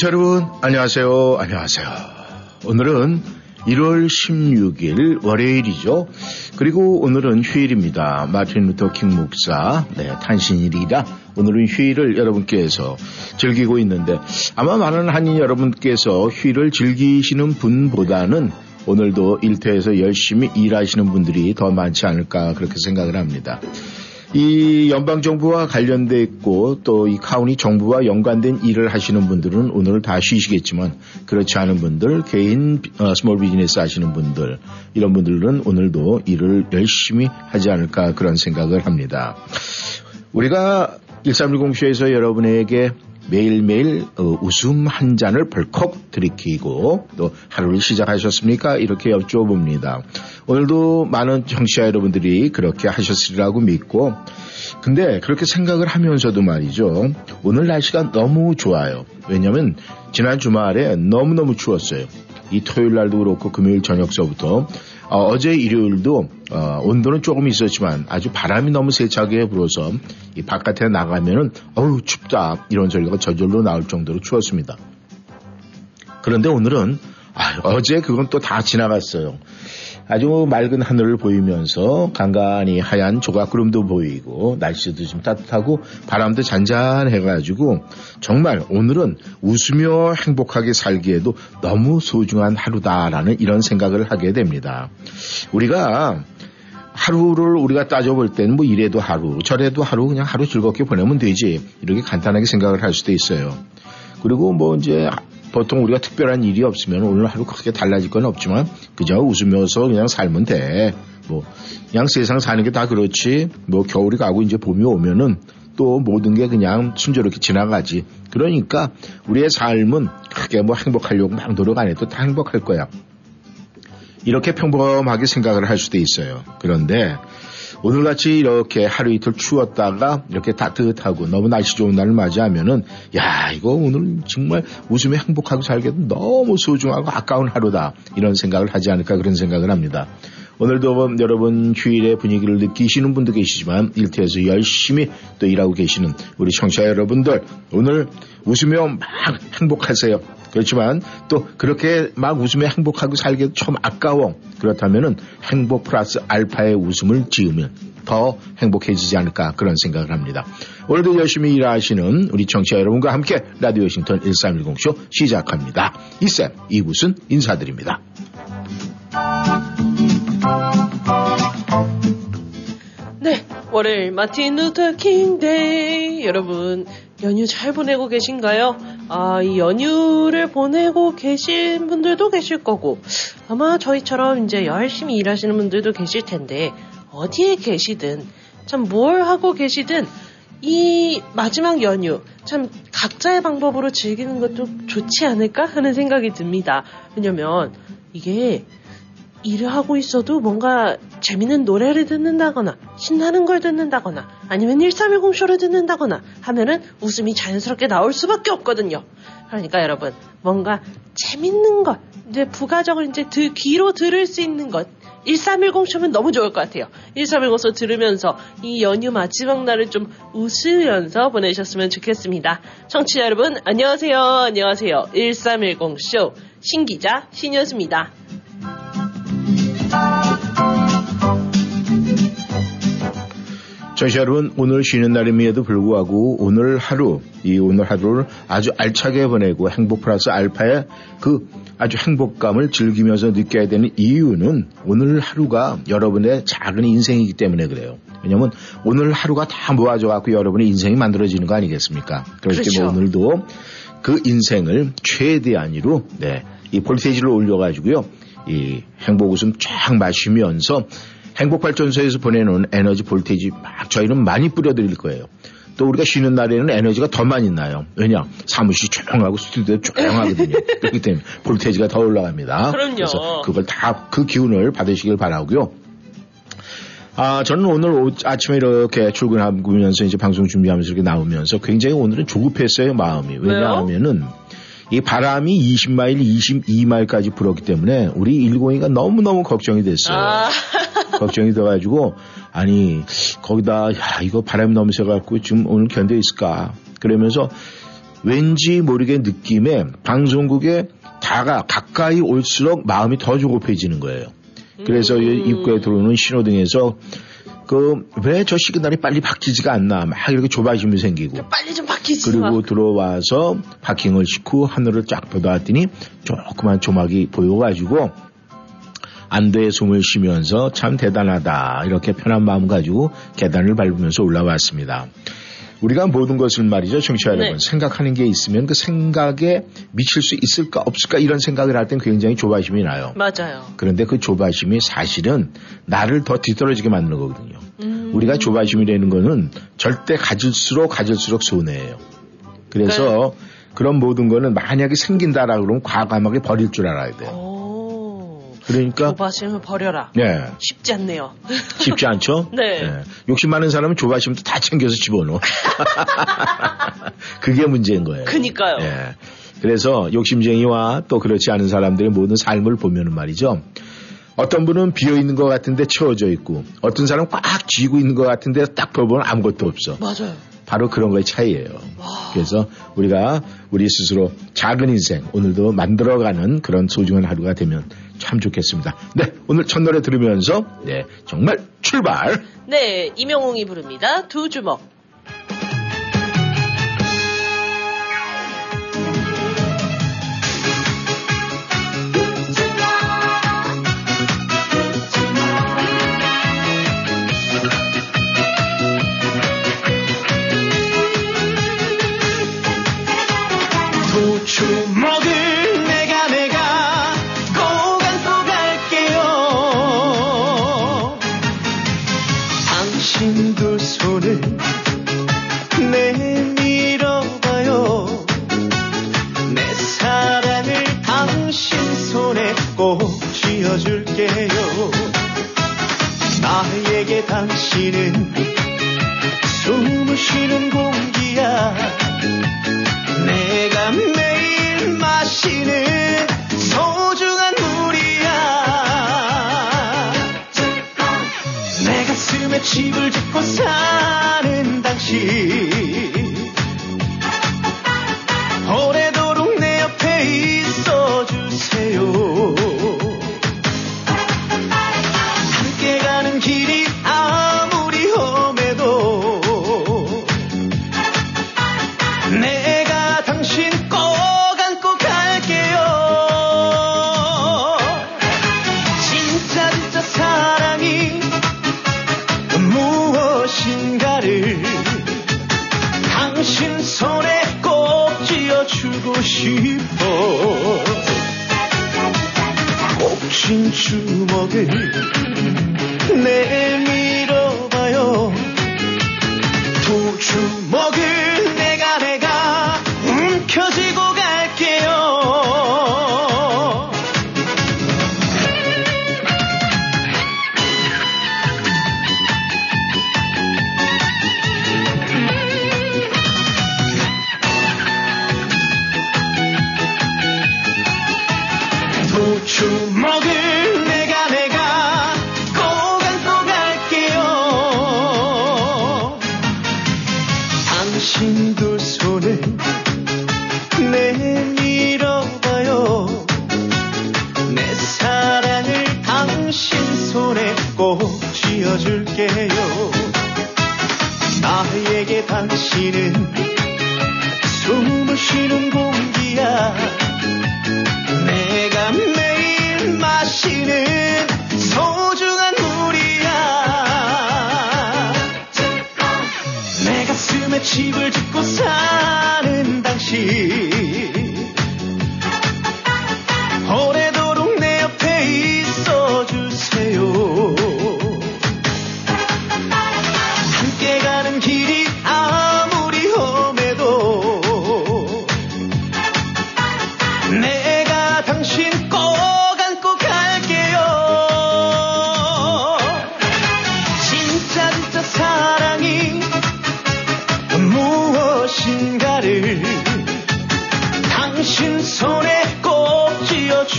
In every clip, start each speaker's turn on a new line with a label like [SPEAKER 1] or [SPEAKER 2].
[SPEAKER 1] 청취자 여러분, 안녕하세요. 안녕하세요. 오늘은 1월 16일 월요일이죠. 그리고 오늘은 휴일입니다. 마틴 루터 킹 목사, 네, 탄신일이라 오늘은 휴일을 여러분께서 즐기고 있는데 아마 많은 한인 여러분께서 휴일을 즐기시는 분보다는 오늘도 일터에서 열심히 일하시는 분들이 더 많지 않을까 그렇게 생각을 합니다. 이 연방 정부와 관련돼 있고 또 이 카운티 정부와 연관된 일을 하시는 분들은 오늘 다 쉬시겠지만 그렇지 않은 분들 개인 어, small business 하시는 분들 이런 분들은 오늘도 일을 열심히 하지 않을까 그런 생각을 합니다. 우리가 1310쇼에서 여러분에게 매일매일 어, 웃음 한 잔을 벌컥 들이키고 또 하루를 시작하셨습니까? 이렇게 여쭤봅니다. 오늘도 많은 청취자 여러분들이 그렇게 하셨으리라고 믿고 근데 그렇게 생각을 하면서도 말이죠. 오늘 날씨가 너무 좋아요. 왜냐면 지난 주말에 너무너무 추웠어요. 이 토요일 날도 그렇고 금요일 저녁서부터 어, 제 일요일도 어, 온도는 조금 있었지만 아주 바람이 너무 세차게 불어서 이 바깥에 나가면은 어우 춥다 이런 소리가 저절로 나올 정도로 추웠습니다. 그런데 오늘은 아, 어제 그건 또 다 지나갔어요. 아주 맑은 하늘을 보이면서 간간히 하얀 조각구름도 보이고 날씨도 좀 따뜻하고 바람도 잔잔해가지고 정말 오늘은 웃으며 행복하게 살기에도 너무 소중한 하루다라는 이런 생각을 하게 됩니다. 우리가 하루를 우리가 따져볼 때는 뭐 이래도 하루, 저래도 하루 그냥 하루 즐겁게 보내면 되지 이렇게 간단하게 생각을 할 수도 있어요. 그리고 뭐 이제 보통 우리가 특별한 일이 없으면 오늘 하루 크게 달라질 건 없지만 그저 웃으면서 그냥 살면 돼. 뭐 그냥 세상 사는 게 다 그렇지. 뭐 겨울이 가고 이제 봄이 오면은 또 모든 게 그냥 순조롭게 지나가지. 그러니까 우리의 삶은 크게 뭐 행복하려고 막 노력 안 해도 다 행복할 거야. 이렇게 평범하게 생각을 할 수도 있어요. 그런데 오늘같이 이렇게 하루 이틀 추웠다가 이렇게 따뜻하고 너무 날씨 좋은 날을 맞이하면은 야 이거 오늘 정말 웃으며 행복하고 살기도 너무 소중하고 아까운 하루다 이런 생각을 하지 않을까 그런 생각을 합니다. 오늘도 여러분 휴일의 분위기를 느끼시는 분도 계시지만 일터에서 열심히 또 일하고 계시는 우리 청취자 여러분들 오늘 웃으며 막 행복하세요. 그렇지만 또 그렇게 막 웃으며 행복하고 살기도 좀 아까워. 그렇다면은 행복 플러스 알파의 웃음을 지으면 더 행복해지지 않을까 그런 생각을 합니다. 오늘도 열심히 일하시는 우리 청취자 여러분과 함께 라디오 워싱턴 1310쇼 시작합니다. 이쌤 이곳은 인사드립니다.
[SPEAKER 2] 네, 월요일 Martin Luther King Day 여러분 연휴 잘 보내고 계신가요? 아, 이 연휴를 보내고 계신 분들도 계실 거고 아마 저희처럼 이제 열심히 일하시는 분들도 계실 텐데 어디에 계시든 참 뭘 하고 계시든 이 마지막 연휴 참 각자의 방법으로 즐기는 것도 좋지 않을까 하는 생각이 듭니다. 왜냐면 이게 일을 하고 있어도 뭔가 재밌는 노래를 듣는다거나 신나는 걸 듣는다거나 아니면 1310 쇼를 듣는다거나 하면은 웃음이 자연스럽게 나올 수밖에 없거든요. 그러니까 여러분 뭔가 재밌는 것 이제 부가적으로 이제 드, 귀로 들을 수 있는 것 1310 쇼면 너무 좋을 것 같아요. 1310 쇼 들으면서 이 연휴 마지막 날을 좀 웃으면서 보내셨으면 좋겠습니다. 청취자 여러분 안녕하세요. 안녕하세요. 1310 쇼 신기자 신여수입니다.
[SPEAKER 1] 저시 여러분 오늘 쉬는 날임에도 불구하고 오늘 하루 이 오늘 하루를 아주 알차게 보내고 행복 플러스 알파의 그 아주 행복감을 즐기면서 느껴야 되는 이유는 오늘 하루가 여러분의 작은 인생이기 때문에 그래요. 왜냐면 오늘 하루가 다 모아져 갖고 여러분의 인생이 만들어지는 거 아니겠습니까? 그렇기 때문에
[SPEAKER 3] 그렇죠.
[SPEAKER 1] 오늘도 그 인생을 최대한으로 네, 이 볼테이지를 올려가지고요. 이 행복 웃음 쫙 마시면서 행복발전소에서 보내놓은 에너지 볼테이지 막 저희는 많이 뿌려드릴 거예요. 또 우리가 쉬는 날에는 에너지가 더 많이 나요. 왜냐? 사무실 조용하고 스튜디오 조용하거든요. 그렇기 때문에 볼테이지가 더 올라갑니다.
[SPEAKER 3] 그럼요.
[SPEAKER 1] 그래서 그걸 다 그 기운을 받으시길 바라고요. 아, 저는 오늘 오- 아침에 이렇게 출근하면서 이제 방송 준비하면서 이렇게 나오면서 굉장히 오늘은 조급했어요, 마음이. 왜냐하면은 이 바람이 20마일, 22마일까지 불었기 때문에 우리 102가 너무너무 걱정이 됐어요.
[SPEAKER 3] 아,
[SPEAKER 1] 걱정이 돼가지고 아니 거기다 야 이거 바람이 너무 세갖고 지금 오늘 견뎌 있을까 그러면서 왠지 모르게 느낌에 방송국에 다가 가까이 올수록 마음이 더 조급해지는 거예요. 그래서 이 입구에 들어오는 신호등에서 그 왜 저 시그널이 빨리 바뀌지가 않나 막 이렇게 조바심이 생기고
[SPEAKER 3] 빨리 좀 바뀌지.
[SPEAKER 1] 그리고
[SPEAKER 3] 마.
[SPEAKER 1] 들어와서 파킹을 시고 하늘을 쫙 보다봤더니 조그만 조막이 보여가지고 안도의 숨을 쉬면서 참 대단하다 이렇게 편한 마음 가지고 계단을 밟으면서 올라왔습니다. 우리가 모든 것을 말이죠, 청취자 여러분.
[SPEAKER 3] 네.
[SPEAKER 1] 생각하는 게 있으면 그 생각에 미칠 수 있을까 없을까 이런 생각을 할 땐 굉장히 조바심이 나요.
[SPEAKER 3] 맞아요.
[SPEAKER 1] 그런데 그 조바심이 사실은 나를 더 뒤떨어지게 만드는 거거든요.
[SPEAKER 3] 음.
[SPEAKER 1] 우리가 조바심이라는 거는 절대 가질수록 가질수록 손해예요. 그래서 그런 모든 거는 만약에 생긴다라 그러면 과감하게 버릴 줄 알아야 돼요.
[SPEAKER 3] 오.
[SPEAKER 1] 그러니까
[SPEAKER 3] 조바심을 버려라.
[SPEAKER 1] 네
[SPEAKER 3] 쉽지 않네요.
[SPEAKER 1] 쉽지 않죠.
[SPEAKER 3] 네.
[SPEAKER 1] 욕심 많은 사람은 조바심도 다 챙겨서 집어넣어. 그게 문제인 거예요.
[SPEAKER 3] 그니까요.
[SPEAKER 1] 예. 그래서 욕심쟁이와 또 그렇지 않은 사람들의 모든 삶을 보면은 말이죠. 어떤 분은 비어 있는 것 같은데 채워져 있고, 어떤 사람은 꽉 쥐고 있는 것 같은데 딱 보면 아무것도 없어.
[SPEAKER 3] 맞아요.
[SPEAKER 1] 바로 그런 거의 차이예요. 그래서 우리가 우리 스스로 작은 인생 오늘도 만들어가는 그런 소중한 하루가 되면 참 좋겠습니다. 네, 오늘 첫 노래 들으면서 네 정말 출발.
[SPEAKER 3] 네, 이명웅이 부릅니다. 두 주먹.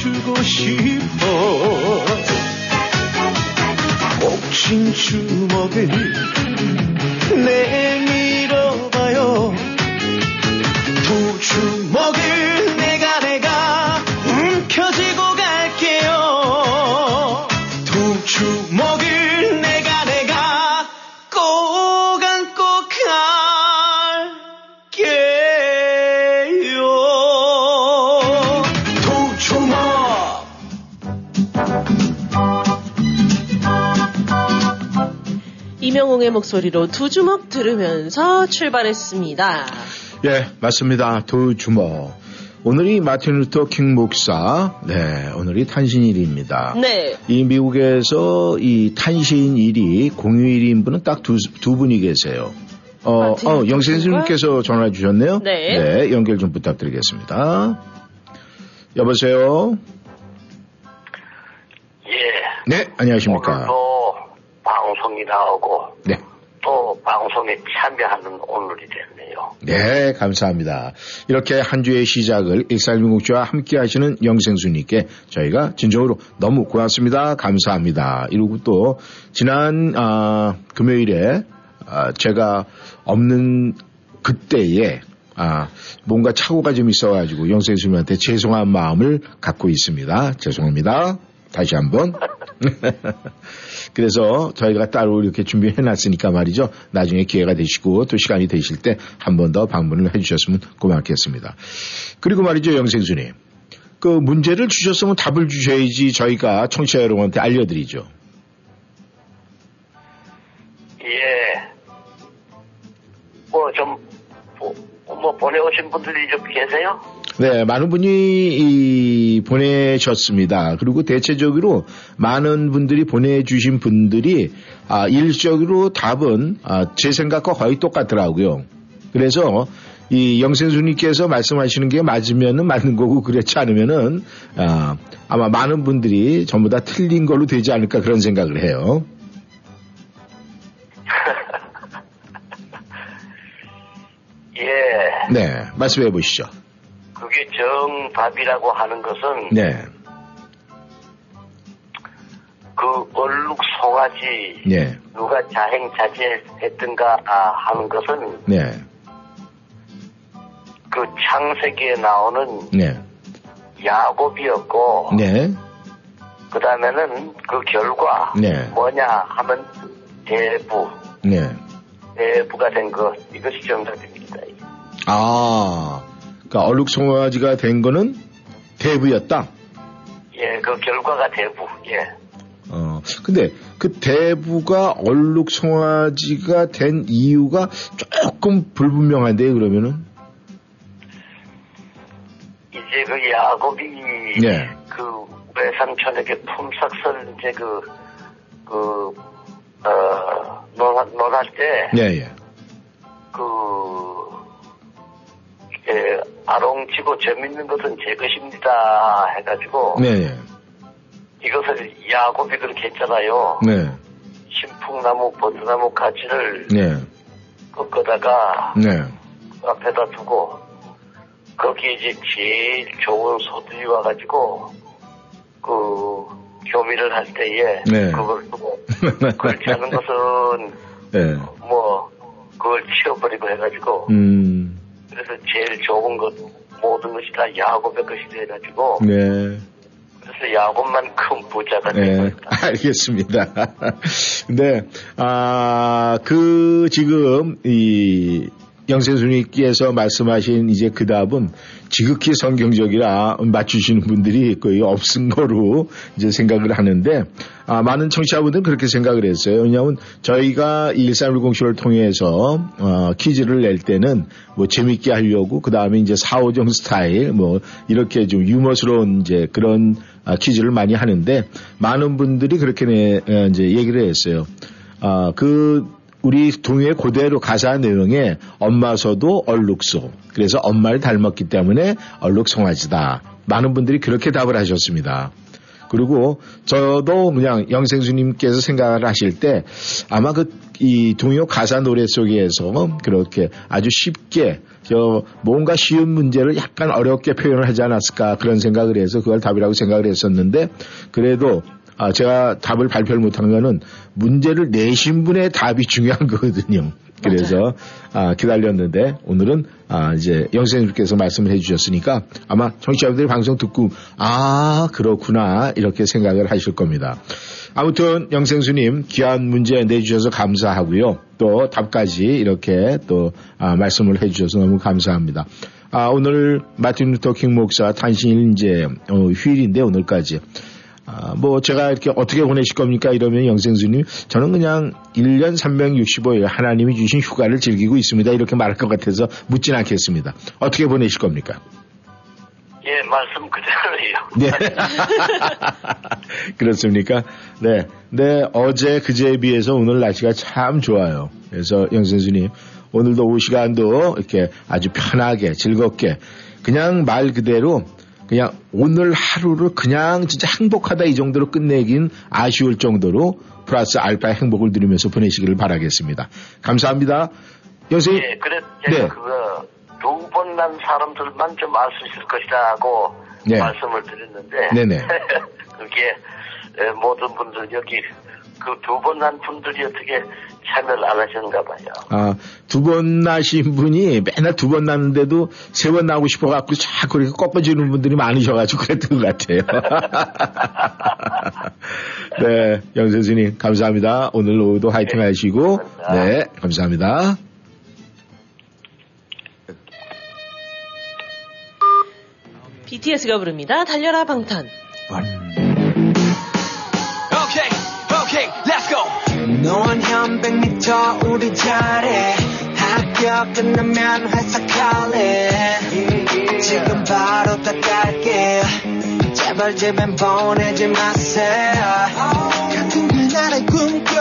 [SPEAKER 4] 주고 싶어. 옥진 주
[SPEAKER 3] 목소리로 두 주먹 들으면서 출발했습니다.
[SPEAKER 1] 예, 맞습니다. 두 주먹. 오늘이 마틴 루터 킹 목사, 네, 오늘이 탄신일입니다.
[SPEAKER 3] 네.
[SPEAKER 1] 이 미국에서 이 탄신일이 공휴일인 분은 딱 두 두 분이 계세요. 어, 어,
[SPEAKER 3] 루터
[SPEAKER 1] 영생 스님께서 전화 주셨네요.
[SPEAKER 3] 네.
[SPEAKER 1] 연결 좀 부탁드리겠습니다. 여보세요?
[SPEAKER 5] 예.
[SPEAKER 1] 네, 안녕하십니까.
[SPEAKER 5] 오늘도 방송이 나오고
[SPEAKER 1] 네.
[SPEAKER 5] 또 방송에 참여하는 오늘이 됐네요.
[SPEAKER 1] 네, 감사합니다. 이렇게 한 주의 시작을 일살민국주와 함께 하시는 영생수님께 저희가 진정으로 너무 고맙습니다. 감사합니다. 이러고 또 지난 아, 금요일에 아, 제가 없는 그때에 아, 뭔가 착오가 좀 있어가지고 영생수님한테 죄송한 마음을 갖고 있습니다. 죄송합니다. 다시 한번. 그래서 저희가 따로 이렇게 준비해 놨으니까 말이죠. 나중에 기회가 되시고 또 시간이 되실 때 한 번 더 방문을 해 주셨으면 고맙겠습니다. 그리고 말이죠, 영생수님. 그 문제를 주셨으면 답을 주셔야지 저희가 청취자 여러분한테 알려드리죠.
[SPEAKER 5] 예. 뭐 좀, 뭐, 뭐 보내오신 분들이 좀 계세요?
[SPEAKER 1] 네, 많은 분이 이 보내셨습니다. 그리고 대체적으로 많은 분들이 보내주신 분들이 아, 일적으로 답은 아, 제 생각과 거의 똑같더라고요. 그래서 이 영생수님께서 말씀하시는 게 맞으면은 맞는 거고 그렇지 않으면은 아, 아마 많은 분들이 전부 다 틀린 걸로 되지 않을까 그런 생각을 해요.
[SPEAKER 5] 예.
[SPEAKER 1] 네, 말씀해 보시죠.
[SPEAKER 5] 그게 정답이라고 하는 것은
[SPEAKER 1] 네,
[SPEAKER 5] 그 얼룩 송아지
[SPEAKER 1] 네,
[SPEAKER 5] 누가 자행자제했던가 아, 하는 것은
[SPEAKER 1] 네,
[SPEAKER 5] 그 창세기에 나오는
[SPEAKER 1] 네,
[SPEAKER 5] 야곱이었고
[SPEAKER 1] 네,
[SPEAKER 5] 그 다음에는 그 결과
[SPEAKER 1] 네.
[SPEAKER 5] 뭐냐 하면 대부
[SPEAKER 1] 네.
[SPEAKER 5] 대부가 된 것 이것이 정답입니다.
[SPEAKER 1] 아, 그러니까 얼룩송아지가 된 거는 대부였다.
[SPEAKER 5] 예, 그 결과가 대부. 예.
[SPEAKER 1] 어, 근데 그 대부가 얼룩송아지가 된 이유가 조금 불분명한데 그러면은
[SPEAKER 5] 이제 그 야곱이
[SPEAKER 1] 네.
[SPEAKER 5] 그 외삼촌에게 품삯을 이제 그, 그, 어, 논, 논할 때,
[SPEAKER 1] 예, 예.
[SPEAKER 5] 그, 예, 아롱치고 점 있는 것은 제 것입니다. 해가지고,
[SPEAKER 1] 네, 예.
[SPEAKER 5] 이것을 야곱이 그렇게 했잖아요.
[SPEAKER 1] 네,
[SPEAKER 5] 신풍나무, 버드나무 가지를
[SPEAKER 1] 네,
[SPEAKER 5] 꺾어다가
[SPEAKER 1] 네,
[SPEAKER 5] 앞에다 두고, 거기에 이제 제일 좋은 소들이 와가지고, 그, 교미를 할 때에,
[SPEAKER 1] 네.
[SPEAKER 5] 그걸 두고, 그렇지 않은 것은,
[SPEAKER 1] 네.
[SPEAKER 5] 뭐, 그걸 치워버리고 해가지고,
[SPEAKER 1] 음,
[SPEAKER 5] 그래서 제일 좋은 것, 모든 것이 다 야곱의 것이 돼가지고,
[SPEAKER 1] 네,
[SPEAKER 5] 그래서 야곱만큼 부자가
[SPEAKER 1] 네,
[SPEAKER 5] 있다.
[SPEAKER 1] 알겠습니다. 근데, 아, 그, 지금, 이, 영생수님께서 말씀하신 이제 그 답은 지극히 성경적이라 맞추시는 분들이 거의 없은 거로 이제 생각을 하는데, 아, 많은 청취자분들은 그렇게 생각을 했어요. 왜냐하면 저희가 1310 쇼를 통해서, 어, 퀴즈를 낼 때는 뭐 재밌게 하려고, 그 다음에 이제 사오정 스타일, 뭐, 이렇게 좀 유머스러운 이제 그런 아, 퀴즈를 많이 하는데, 많은 분들이 그렇게 내, 에, 이제 얘기를 했어요. 아, 그, 우리 동요의 그대로 가사 내용에 엄마서도 얼룩소. 그래서 엄마를 닮았기 때문에 얼룩송아지다. 많은 분들이 그렇게 답을 하셨습니다. 그리고 저도 그냥 영생수님께서 생각을 하실 때 아마 그 이 동요 가사 노래 속에서 그렇게 아주 쉽게 저 뭔가 쉬운 문제를 약간 어렵게 표현을 하지 않았을까 그런 생각을 해서 그걸 답이라고 생각을 했었는데 그래도 아, 제가 답을 발표를 못한 거는 문제를 내신 분의 답이 중요한 거거든요. 그래서 아, 기다렸는데 오늘은 아, 이제 영생님께서 말씀을 해주셨으니까 아마 청취자분들이 방송 듣고 아 그렇구나 이렇게 생각을 하실 겁니다. 아무튼 영생수님 귀한 문제 내주셔서 감사하고요. 또 답까지 이렇게 또 아, 말씀을 해주셔서 너무 감사합니다. 아, 오늘 마틴 루터 킹 목사 탄신일 이제 어, 휴일인데 오늘까지 아, 뭐 제가 이렇게 어떻게 보내실 겁니까? 이러면 영생수님 저는 그냥 1년 365일 하나님이 주신 휴가를 즐기고 있습니다. 이렇게 말할 것 같아서 묻진 않겠습니다. 어떻게 보내실 겁니까?
[SPEAKER 5] 예, 말씀 그대로예요.
[SPEAKER 1] 네. 그렇습니까? 네. 네, 어제 그제에 비해서 오늘 날씨가 참 좋아요. 그래서 영생수님 오늘도 오후 시간도 이렇게 아주 편하게 즐겁게 그냥 말 그대로 그냥 오늘 하루를 그냥 진짜 행복하다 이 정도로 끝내긴 아쉬울 정도로 플러스 알파의 행복을 누리면서 보내시기를 바라겠습니다. 감사합니다. 영생님.
[SPEAKER 5] 예, 그래,
[SPEAKER 1] 네.
[SPEAKER 5] 제가 그거 두 번 난 사람들만 좀 알 수 있을 것이라고
[SPEAKER 1] 네.
[SPEAKER 5] 말씀을 드렸는데.
[SPEAKER 1] 네네.
[SPEAKER 5] 그게 에, 모든 분들 여기 그 두 번 난 분들이 어떻게 참여를 안 하셨는가 봐요.
[SPEAKER 1] 아, 두 번 나신 분이 맨날 두 번 났는데도 세 번 나오고 싶어갖고 자꾸 이렇게 꺾어지는 분들이 많으셔가지고 그랬던 것 같아요. 네, 영선수님, 감사합니다. 오늘 오후도 화이팅
[SPEAKER 5] 네,
[SPEAKER 1] 하시고,
[SPEAKER 5] 감사합니다.
[SPEAKER 1] 네, 감사합니다.
[SPEAKER 3] BTS가 부릅니다. 달려라 방탄.
[SPEAKER 4] Okay, 너한 한 100m 우리 잘해. 학교 끝나면 회사 갈래. 지금 바로 다 갈게. 제발 제발 보내지 마세요. 같은 그날의 꿈꿔.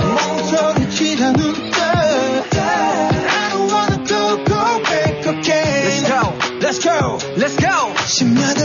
[SPEAKER 4] 멍청이치다 눈떠. I don't wanna go, go back again. Let's go, let's go, let's go. 심야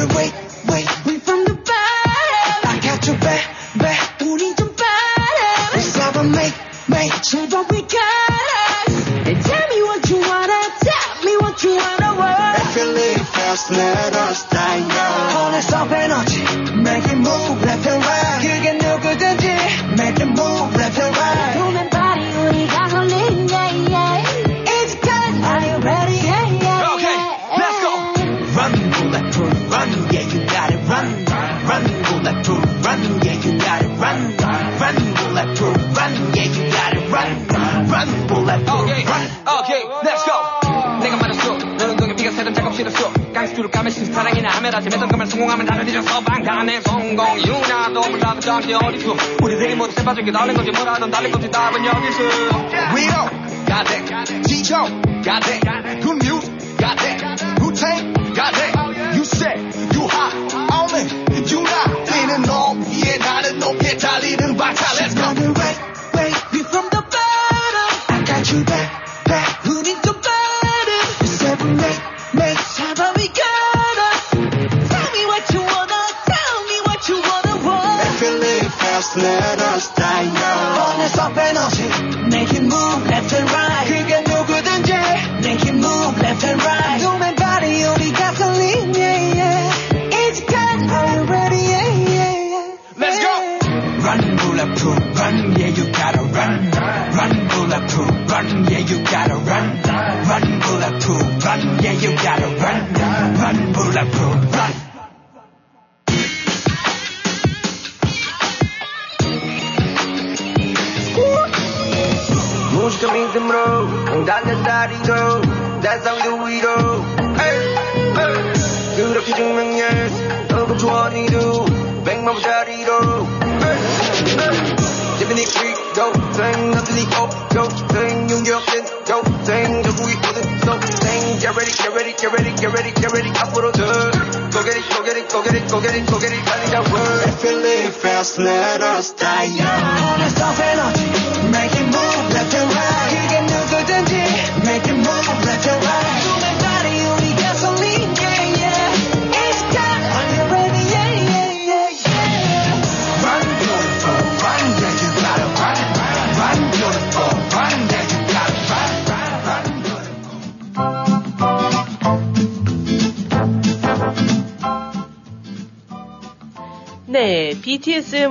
[SPEAKER 6] 이
[SPEAKER 7] 모두 세빠지게 달린 건지 뭐라든 달린 건지 답은 여기서
[SPEAKER 4] got that. 지쳐 that.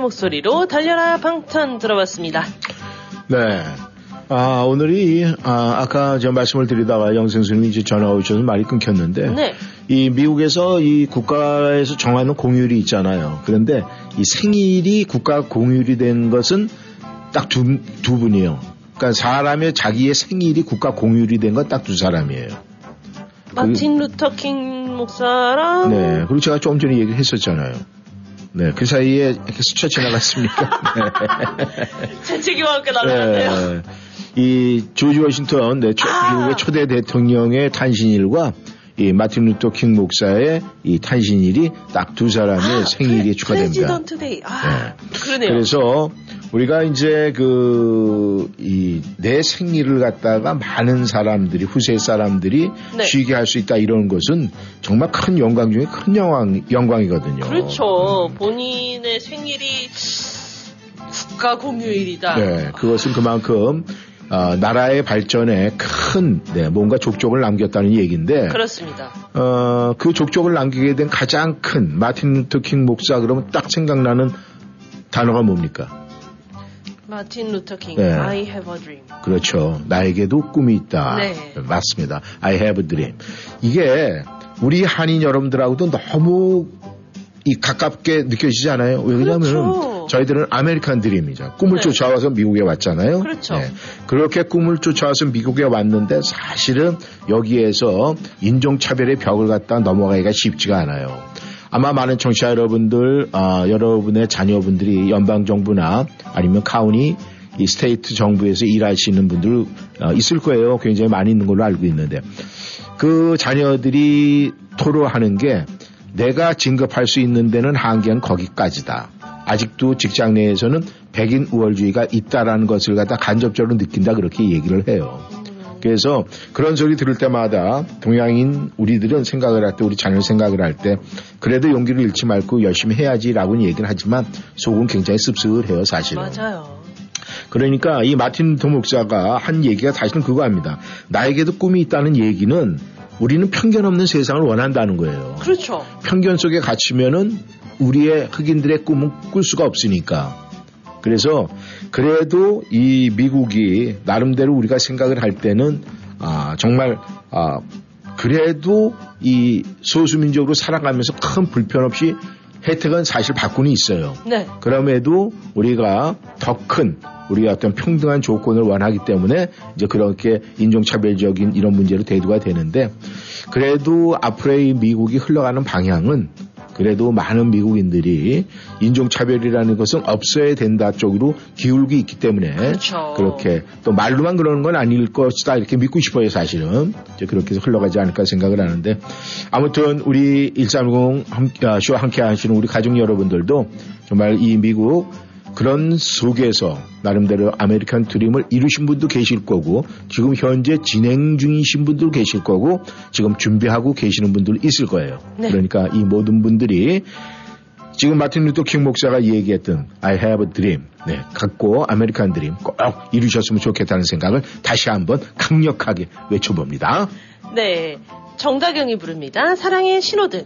[SPEAKER 3] 목소리로 달려라 방탄 들어봤습니다.
[SPEAKER 1] 네. 아, 오늘이, 아, 아까 제가 말씀을 드리다가 영생스님이 이제 전화 오셔서 말이 끊겼는데.
[SPEAKER 3] 네.
[SPEAKER 1] 이 미국에서 이 국가에서 정하는 공휴일이 있잖아요. 그런데 이 생일이 국가 공휴일이 된 것은 딱 두, 두 분이에요. 그러니까 사람의 자기의 생일이 국가 공휴일이 된 건 딱 두 사람이에요.
[SPEAKER 3] 마틴 루터 킹 목사랑
[SPEAKER 1] 네. 그리고 제가 조금 전에 얘기를 했었잖아요. 네. 그 사이에 이렇게 스쳐 지나갔습니까? 네.
[SPEAKER 3] 재채기와 함께 날아갔네요.
[SPEAKER 1] 네. 이 조지 워싱턴 네, 초-
[SPEAKER 3] 아.
[SPEAKER 1] 미국의 초대 대통령의 탄신일과 이 마틴 루터 킹 목사의 이 탄신일이 딱 두 사람의 생일이 축하됩니다.
[SPEAKER 3] President Day. 아, 그러네요.
[SPEAKER 1] 그래서 우리가 이제 그 이 내 생일을 갖다가 많은 사람들이 후세 사람들이
[SPEAKER 3] 네.
[SPEAKER 1] 쉬게 할 수 있다 이런 것은 정말 큰 영광 중에 큰 영광 영광이거든요.
[SPEAKER 3] 그렇죠. 본인의 생일이 국가 공휴일이다.
[SPEAKER 1] 네, 그것은 그만큼 어, 나라의 발전에 큰 네, 뭔가 족적을 남겼다는 얘기인데
[SPEAKER 3] 그렇습니다.
[SPEAKER 1] 어, 그 족적을 남기게 된 가장 큰 마틴 루터 킹 목사 그러면 딱 생각나는 단어가 뭡니까?
[SPEAKER 3] 마틴 루터 킹,
[SPEAKER 1] 네.
[SPEAKER 3] I have a dream.
[SPEAKER 1] 그렇죠. 나에게도 꿈이 있다.
[SPEAKER 3] 네.
[SPEAKER 1] 맞습니다. I have a dream. 이게 우리 한인 여러분들하고도 너무 이 가깝게 느껴지지 않아요? 왜냐하면
[SPEAKER 3] 그렇죠.
[SPEAKER 1] 저희들은 아메리칸 드림이죠. 꿈을
[SPEAKER 3] 네.
[SPEAKER 1] 쫓아와서 미국에 왔잖아요. 네.
[SPEAKER 3] 그렇죠.
[SPEAKER 1] 그렇게 꿈을 쫓아와서 미국에 왔는데 사실은 여기에서 인종차별의 벽을 갖다 넘어가기가 쉽지가 않아요. 아마 많은 청취자 여러분들, 아, 여러분의 자녀분들이 연방정부나 아니면 카운티, 이 state 정부에서 일하시는 분들 어, 있을 거예요. 굉장히 많이 있는 걸로 알고 있는데 그 자녀들이 토로하는 게 내가 진급할 수 있는 데는 한계는 거기까지다. 아직도 직장 내에서는 백인 우월주의가 있다라는 것을 갖다 간접적으로 느낀다 그렇게 얘기를 해요. 그래서 그런 소리 들을 때마다 동양인 우리들은 생각을 할 때 우리 자녀 생각을 할 때 그래도 용기를 잃지 말고 열심히 해야지라고는 얘기를 하지만 속은 굉장히 씁쓸해요 사실은.
[SPEAKER 3] 맞아요.
[SPEAKER 1] 그러니까 이 마틴 루터 목사가 한 얘기가 사실은 그거입니다. 나에게도 꿈이 있다는 얘기는 우리는 편견 없는 세상을 원한다는 거예요.
[SPEAKER 3] 그렇죠.
[SPEAKER 1] 편견 속에 갇히면은 우리의 흑인들의 꿈은 꿀 수가 없으니까. 그래서 그래도 이 미국이 나름대로 우리가 생각을 할 때는 아 정말 아 그래도 이 소수민족으로 살아가면서 큰 불편 없이 혜택은 사실 받고는 있어요.
[SPEAKER 3] 네.
[SPEAKER 1] 그럼에도 우리가 더 큰 우리가 어떤 평등한 조건을 원하기 때문에 이제 그렇게 인종차별적인 이런 문제로 대두가 되는데 그래도 앞으로의 미국이 흘러가는 방향은 그래도 많은 미국인들이 인종차별이라는 것은 없어야 된다 쪽으로 기울기 있기 때문에
[SPEAKER 3] 그렇죠.
[SPEAKER 1] 그렇게 또 말로만 그러는 건 아닐 것이다 이렇게 믿고 싶어요 사실은 이제 그렇게 해서 흘러가지 않을까 생각을 하는데 아무튼 우리 130 함께, 아, 쇼와 함께 하시는 우리 가족 여러분들도 정말 이 미국 그런 속에서 나름대로 아메리칸 드림을 이루신 분도 계실 거고 지금 현재 진행 중이신 분도 계실 거고 지금 준비하고 계시는 분들 있을 거예요.
[SPEAKER 3] 네.
[SPEAKER 1] 그러니까 이 모든 분들이 지금 마틴 루터 킹 목사가 얘기했던 I have a dream 네, 갖고 아메리칸 드림 꼭 이루셨으면 좋겠다는 생각을 다시 한번 강력하게 외쳐봅니다.
[SPEAKER 3] 네. 정다경이 부릅니다. 사랑의 신호등.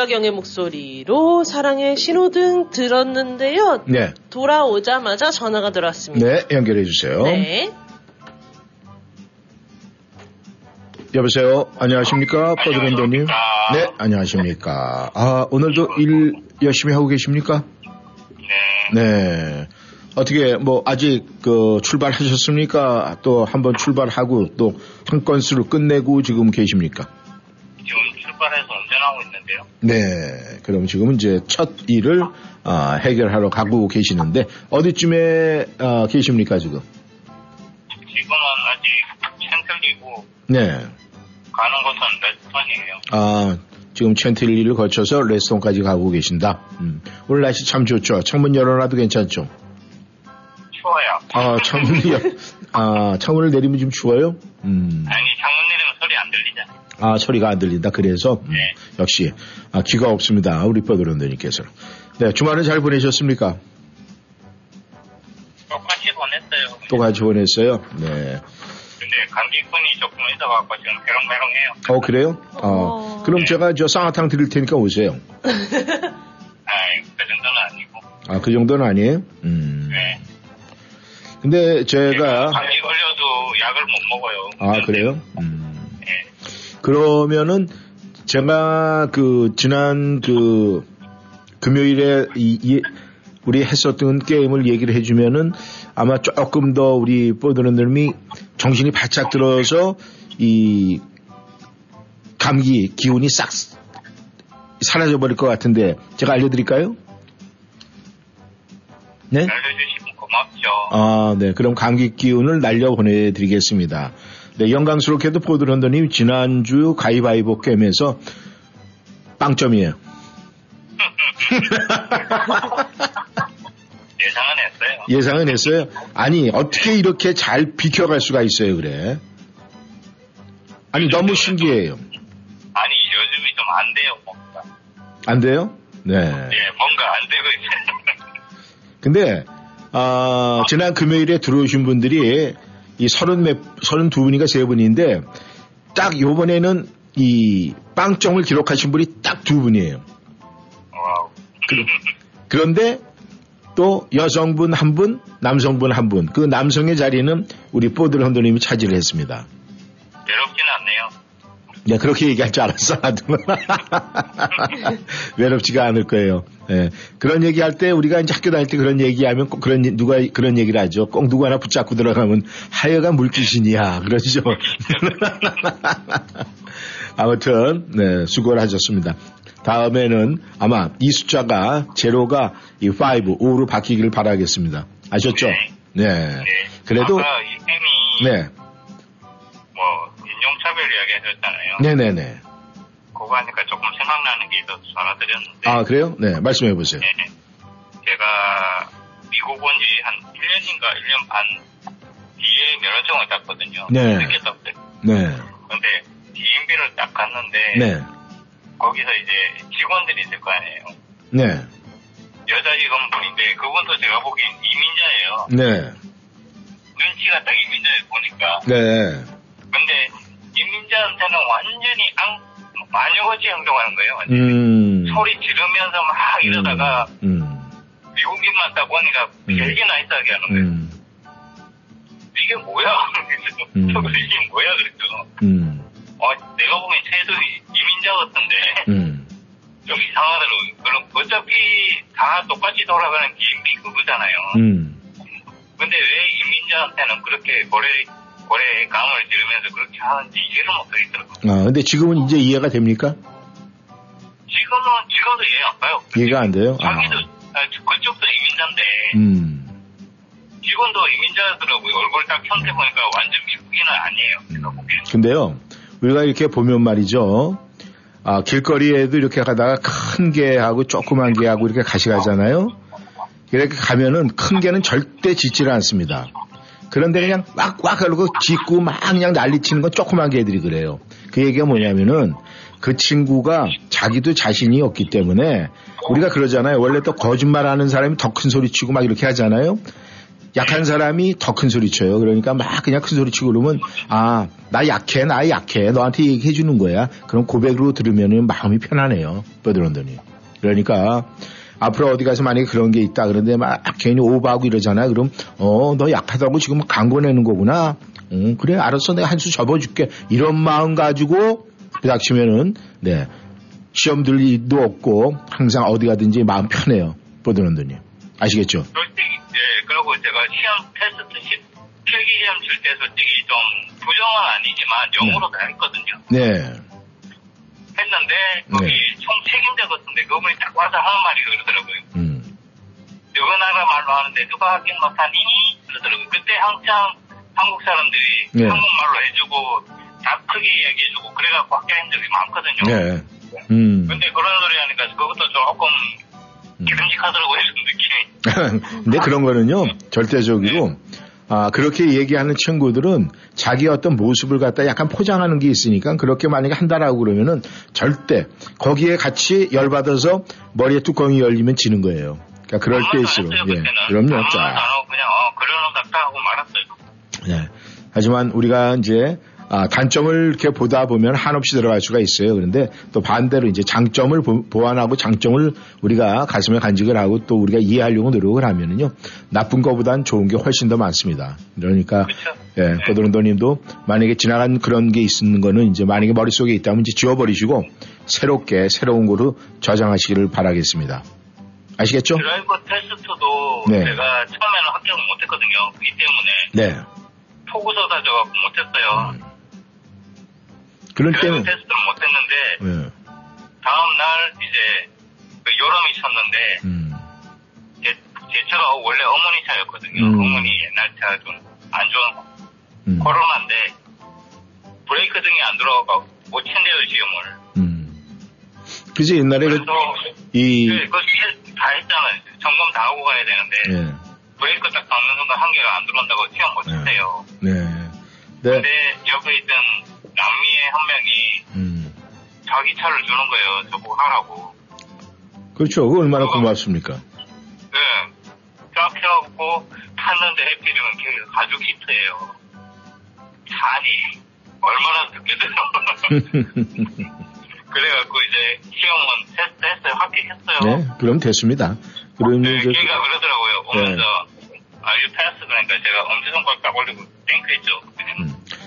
[SPEAKER 3] 정다경의 목소리로 사랑의 신호등 들었는데요.
[SPEAKER 1] 네.
[SPEAKER 3] 돌아오자마자 전화가 들어왔습니다.
[SPEAKER 1] 네, 연결해 주세요.
[SPEAKER 3] 네.
[SPEAKER 1] 여보세요. 안녕하십니까? 버드랜더님. 네, 안녕하십니까. 아, 오늘도 일 열심히 하고 계십니까? 네. 어떻게, 뭐, 아직, 그, 출발하셨습니까? 또, 한번 출발하고, 또, 한 건수를 끝내고 지금 계십니까?
[SPEAKER 8] 지금 출발해서 운전하고 있는데요.
[SPEAKER 1] 네. 그럼 지금 이제 첫 일을, 아, 해결하러 가고 계시는데, 어디쯤에, 아, 계십니까, 지금?
[SPEAKER 8] 지금은 아직 센틀리고
[SPEAKER 1] 네.
[SPEAKER 8] 가는 곳은 레스턴이에요.
[SPEAKER 1] 아, 지금 챈틸리를 거쳐서 레스톤까지 가고 계신다. 음. 오늘 날씨 참 좋죠. 창문 열어놔도 괜찮죠.
[SPEAKER 8] 추워요.
[SPEAKER 1] 아, 창문 열, 아, 창문을 내리면 좀 추워요? 음.
[SPEAKER 8] 아니 창문 내리면 소리 안 들리잖아요.
[SPEAKER 1] 아, 소리가 안 들린다. 그래서, 음, 역시, 아, 귀가 없습니다. 우리 뻐드런더님께서. 네, 주말은 잘 보내셨습니까?
[SPEAKER 8] 똑같이 보냈어요.
[SPEAKER 1] 또 같이 보냈어요? 네.
[SPEAKER 8] 근데 감기꾼이 조금 있어갖고 지금 메롱메롱해요.
[SPEAKER 1] 어, 그래요? 어, 그럼 제가 저 쌍화탕 드릴 테니까 오세요.
[SPEAKER 8] 아이 그 정도는 아니고.
[SPEAKER 1] 아, 그 정도는 아니에요? 음.
[SPEAKER 8] 네.
[SPEAKER 1] 근데 제가,
[SPEAKER 8] 감기 걸려도 약을 못 먹어요.
[SPEAKER 1] 아, 그래요? 음. 그러면은 제가 그 지난 그 금요일에 이, 이- 우리 했었던 게임을 얘기를 해주면은 아마 조금 더 우리 뽀드는 놈이 정신이 바짝 들어서 이 감기 기운이 싹 사라져 버릴 것 같은데 제가 알려드릴까요? 네?
[SPEAKER 8] 알려주시면 고맙죠.
[SPEAKER 1] 아, 네. 그럼 감기 기운을 날려 보내드리겠습니다. 네, 영광스럽게도 포드런더님 지난주 가위바위보 게임에서 빵점이에요.
[SPEAKER 8] 예상은 했어요.
[SPEAKER 1] 예상은 했어요. 아니, 어떻게 이렇게 잘 비켜갈 수가 있어요, 그래? 아니, 너무 신기해요.
[SPEAKER 8] 아니 요즘이 좀 안 돼요. 뭔가.
[SPEAKER 1] 안 돼요? 네.
[SPEAKER 8] 예, 뭔가 안 되고 있어요.
[SPEAKER 1] 근데, 아, 지난 금요일에 들어오신 분들이 이 서른 몇, 서른 두 분인가 세 분인데 딱 요번에는 이 빵점을 기록하신 분이 딱 두 분이에요. 그, 런데또 여성분 한 분, 남성분 한 분. 그 남성의 자리는 우리 뽀들 헌도님이 차지를 했습니다.
[SPEAKER 8] 외롭지는 않네요.
[SPEAKER 1] 네, 그렇게 얘기할 줄 알았어, 나도. 외롭지가 않을 거예요. 예. 그런 얘기 할 때 우리가 이제 학교 다닐 때 그런 얘기하면 꼭 그런, 누가 그런 얘기를 하죠. 꼭 누구 하나 붙잡고 들어가면 하여간 물귀신이야. 그러죠. 아무튼, 네, 수고를 하셨습니다. 다음에는 아마 이 숫자가 제로가 이 5, 5로 바뀌기를 바라겠습니다. 아셨죠? 네. 그래도,
[SPEAKER 8] 아까 이 쌤이
[SPEAKER 1] 네.
[SPEAKER 8] 뭐 인종차별 이야기 하셨잖아요.
[SPEAKER 1] 네네네.
[SPEAKER 8] 그거 하니까 조금 생각나는 게 있어서 전화드렸는데
[SPEAKER 1] 아, 그래요? 네, 말씀해 보세요.
[SPEAKER 8] 제가 미국 온 지 한 1년인가 1년 반 뒤에 면허증을 땄거든요.
[SPEAKER 1] 네.
[SPEAKER 8] 늦게 땄어요.
[SPEAKER 1] 네.
[SPEAKER 8] 근데 DMB를 딱 갔는데
[SPEAKER 1] 네.
[SPEAKER 8] 거기서 이제 직원들이 있을 거 아니에요.
[SPEAKER 1] 네.
[SPEAKER 8] 여자 직원분인데 그분도 제가 보기엔 이민자예요.
[SPEAKER 1] 네.
[SPEAKER 8] 눈치가 딱 이민자에 보니까.
[SPEAKER 1] 네.
[SPEAKER 8] 근데 이민자한테는 완전히 앙, 마녀같이 행동하는 거예요. 완전히.
[SPEAKER 1] 음.
[SPEAKER 8] 소리 지르면서 막 이러다가
[SPEAKER 1] 음.
[SPEAKER 8] 미국인만 딱 보니까 되게 나이스하게 하는 거예요.
[SPEAKER 1] 음.
[SPEAKER 8] 이게 뭐야?
[SPEAKER 1] 음.
[SPEAKER 8] 이게 뭐야? 그랬죠.
[SPEAKER 1] 음.
[SPEAKER 8] 어, 내가 보기엔 쟤도 이민자 같은데
[SPEAKER 1] 음.
[SPEAKER 8] 좀 이상하더라고요. 그럼 어차피 다 똑같이 돌아가는 DMB 그거잖아요.
[SPEAKER 1] 음.
[SPEAKER 8] 근데 왜 이민자한테는 그렇게 고래, 고래 감을 지르면서 그렇게 하는지 이해를 못하겠더라고요.
[SPEAKER 1] 아, 근데 지금은 이제 이해가 됩니까?
[SPEAKER 8] 지금은, 지금도 이해 안 가요.
[SPEAKER 1] 이해가 안 돼요? 아.
[SPEAKER 8] 자기도, 아, 그쪽도 이민자인데,
[SPEAKER 1] 음.
[SPEAKER 8] 직원도 이민자더라고요. 얼굴 딱 형태 보니까 완전 미국인은 아니에요. 제가 보기엔.
[SPEAKER 1] 근데요, 우리가 이렇게 보면 말이죠. 아, 길거리에도 이렇게 가다가 큰 개하고 조그만 개하고 이렇게 가시 가잖아요. 이렇게 가면은 큰 개는 절대 짖지를 않습니다. 그런데 그냥 꽉꽉 하고 짖고 막 그냥 난리치는 건 조그만 개들이 그래요. 그 얘기가 뭐냐면은 그 친구가 자기도 자신이 없기 때문에 우리가 그러잖아요. 원래 또 거짓말하는 사람이 더 큰 소리 치고 막 이렇게 하잖아요. 약한 사람이 더 큰 소리 쳐요. 그러니까 막 그냥 큰 소리 치고 그러면 아, 나 약해, 나 약해. 너한테 얘기해 주는 거야. 그럼 고백으로 들으면 마음이 편하네요. 버드런더니. 그러니까 앞으로 어디 가서 만약에 그런 게 있다. 그런데 막 괜히 오버하고 이러잖아. 그럼 어, 너 약하다고 지금 광고 내는 거구나. 응, 그래, 알았어. 내가 한 수 접어줄게. 이런 마음 가지고 부닥치면은 네. 시험 들 일도 없고 항상 어디 가든지 마음 편해요. 버드런더니. 아시겠죠?
[SPEAKER 8] 솔직히, 예, 그리고 제가 시험 테스트 시, 필기 시험 칠 때 솔직히 좀 부정은 아니지만 영어로 다 했거든요.
[SPEAKER 1] 네.
[SPEAKER 8] 했는데, 거기 총 책임자 같은데 그분이 딱 와서 하는 말이 그러더라고요.
[SPEAKER 1] 음.
[SPEAKER 8] 여러 나라 말로 하는데 누가 하긴 못하니? 그러더라고요. 그때 한창 한국 사람들이
[SPEAKER 1] 네.
[SPEAKER 8] 한국말로 해주고 다 크게 이야기해주고 그래갖고 합격한 적이 많거든요.
[SPEAKER 1] 네. 음.
[SPEAKER 8] 근데 그런 소리 하니까 그것도 조금 기름직하더라고요, 느낌이.
[SPEAKER 1] 근데 그런 거는요, 절대적으로, 아, 그렇게 얘기하는 친구들은 자기 어떤 모습을 갖다 약간 포장하는 게 있으니까 그렇게 만약에 한다라고 그러면은 절대 거기에 같이 열받아서 머리에 뚜껑이 열리면 지는 거예요. 그러니까 그럴 때일수록, 예. 그럼요, 자.
[SPEAKER 8] 어, 그냥 어, 그러는 같다 하고 말았어요.
[SPEAKER 1] 네. 하지만 우리가 이제 아, 단점을 이렇게 보다 보면 한없이 들어갈 수가 있어요. 그런데 또 반대로 이제 장점을 보, 보완하고 장점을 우리가 가슴에 간직을 하고 또 우리가 이해하려고 노력을 하면은요. 나쁜 것보단 좋은 게 훨씬 더 많습니다. 그러니까 예, 거드론더님도 만약에 지나간 그런 게 있는 거는 이제 만약에 머릿속에 있다면 이제 지워버리시고 새롭게 새로운 거로 저장하시기를 바라겠습니다. 아시겠죠?
[SPEAKER 8] 드라이버 테스트도
[SPEAKER 1] 네.
[SPEAKER 8] 제가 처음에는 합격을 못했거든요. 그기 때문에
[SPEAKER 1] 네.
[SPEAKER 8] 폭우 쏟아져갖고 못했어요.
[SPEAKER 1] 그럴
[SPEAKER 8] 드라이버
[SPEAKER 1] 때는
[SPEAKER 8] 테스트를 못했는데
[SPEAKER 1] 예.
[SPEAKER 8] 다음 날 이제 그 여름이 쳤는데
[SPEAKER 1] 음.
[SPEAKER 8] 제, 제 차가 원래 어머니 차였거든요.
[SPEAKER 1] 음.
[SPEAKER 8] 어머니 옛날 차 좀 안 좋은
[SPEAKER 1] 음.
[SPEAKER 8] 코로나인데 브레이크 등이 안 들어가고 못 친대요 시험을.
[SPEAKER 1] 그지 옛날에 그,
[SPEAKER 8] 그래서
[SPEAKER 1] 이
[SPEAKER 8] 네, 그거 시- 다 했잖아요. 점검 다 하고 가야 되는데
[SPEAKER 1] 예.
[SPEAKER 8] 브레이크 딱 밟는 순간 한 개가 안 들어온다고 시험 못 친대요.
[SPEAKER 1] 네. 네.
[SPEAKER 8] 근데 옆에 있던 남미의 한 명이
[SPEAKER 1] 음.
[SPEAKER 8] 자기 차를 주는 거예요. 저보고 하라고.
[SPEAKER 1] 그렇죠. 그거 얼마나 고맙습니까?
[SPEAKER 8] 네. 쫙 펴갖고 탔는데 해필이면 걔 가죽 히트예요. 잔이 얼마나 듣겠어요. 그래갖고 이제 시험은 테스트 했어요. 합격했어요.
[SPEAKER 1] 네. 그럼 됐습니다. 그러면
[SPEAKER 8] 네,
[SPEAKER 1] 저,
[SPEAKER 8] 걔가 그러더라고요.
[SPEAKER 1] 네.
[SPEAKER 8] 오면서 아 you pass 그러니까 제가 엄지손가락 딱 올리고 thank you했죠.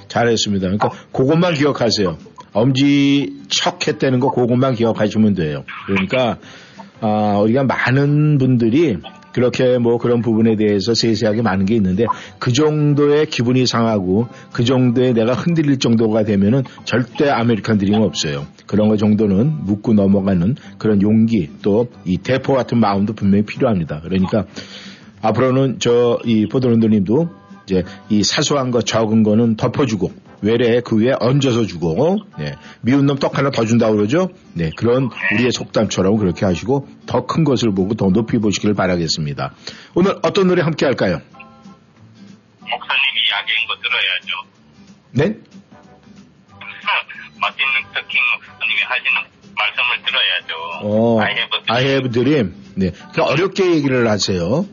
[SPEAKER 1] 잘했습니다. 그러니까 그것만 기억하세요. 엄지 척 했다는 거 그것만 기억하시면 돼요. 그러니까 아, 우리가 많은 분들이 그렇게 뭐 그런 부분에 대해서 세세하게 많은 게 있는데 그 정도의 기분이 상하고 그 정도의 내가 흔들릴 정도가 되면은 절대 아메리칸 드림 없어요. 그런 거 정도는 묻고 넘어가는 그런 용기 또 이 대포 같은 마음도 분명히 필요합니다. 그러니까 앞으로는 저 이 포도런더님도 이제 이 사소한 거 적은 거는 덮어주고 외래 그 위에 얹어서 주고 네, 미운 놈 떡 하나 더 준다고 그러죠. 네 그런 우리의 속담처럼 그렇게 하시고 더 큰 것을 보고 더 높이 보시기를 바라겠습니다. 오늘 어떤 노래 함께 할까요?
[SPEAKER 8] 목사님이 이야기한 거 들어야죠.
[SPEAKER 1] 네?
[SPEAKER 8] 루터 킹 목사님이 하시는 말씀을 들어야죠.
[SPEAKER 1] 어,
[SPEAKER 8] I have a
[SPEAKER 1] I have dream. 네. 그 어렵게 얘기를 하세요.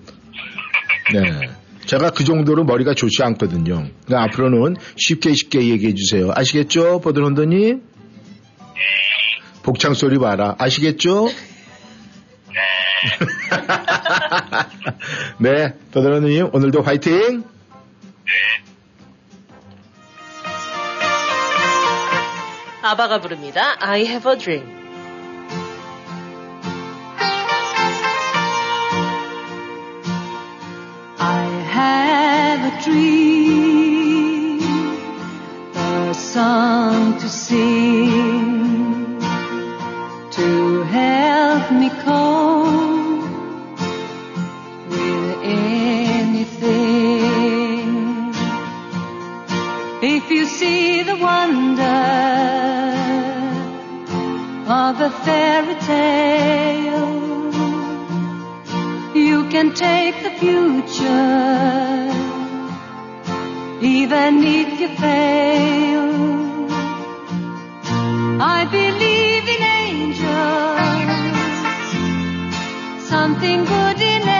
[SPEAKER 1] 네. 제가 그 정도로 머리가 좋지 않거든요. 그러니까 앞으로는 쉽게 쉽게 얘기해 주세요. 아시겠죠? 보드런더님? 복창 소리 봐라. 아시겠죠? 네. 보드런더님, 오늘도 화이팅!
[SPEAKER 3] 아바가 부릅니다. I have a dream.
[SPEAKER 9] Have a dream, a song to sing, to help me cope with anything. If you see the wonder of a fairy tale, can take the future, even if you fail. I believe in angels, something good in everything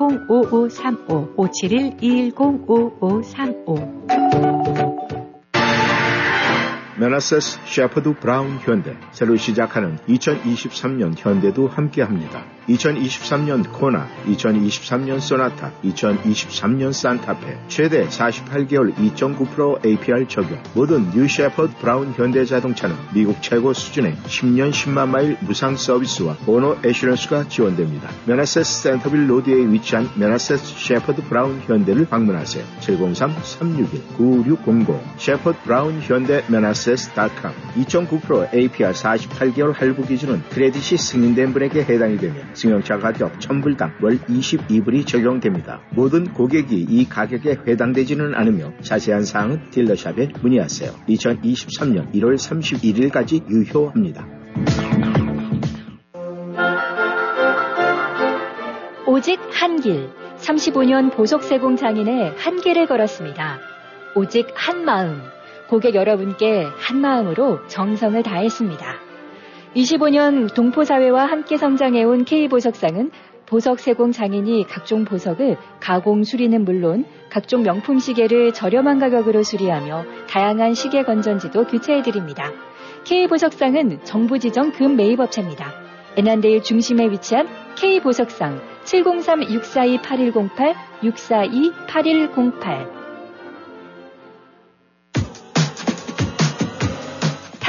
[SPEAKER 10] 571-210-5535 571-210-5535
[SPEAKER 1] 메나세스 셰퍼드 브라운 현대 새로 시작하는 2023년 현대도 함께합니다. 2023년 코나, 2023년 소나타, 2023년 산타페 최대 48개월 2.9% APR 적용 모든 new 셰퍼드 브라운 현대 자동차는 미국 최고 수준의 10년 10만 마일 무상 서비스와 owner assurance가 지원됩니다. 메나세스 센터빌 로드에 위치한 메나세스 셰퍼드 브라운 현대를 방문하세요. 703-361-9600 셰퍼드 브라운 현대 메나세스 .com 2.9% APR 48개월 할부 기준은 크레딧이 승인된 분에게 해당이 되며 승용차 가격 1000불당 월 22불이 적용됩니다. 모든 고객이 이 가격에 해당되지는 않으며 자세한 사항은 딜러샵에 문의하세요. 2023년 1월 31일까지 유효합니다.
[SPEAKER 11] 오직 한 길. 35년 보석세공 장인의 한길을 걸었습니다. 오직 한 마음. 고객 여러분께 한 마음으로 정성을 다했습니다. 25년 동포사회와 함께 성장해온 K보석상은 보석 세공 장인이 각종 보석을 가공 수리는 물론 각종 명품 시계를 저렴한 가격으로 수리하며 다양한 시계 건전지도 교체해드립니다. K보석상은 정부 지정 금 매입업체입니다. 애난데일 중심에 위치한 K보석상 703-642-8108, 642-8108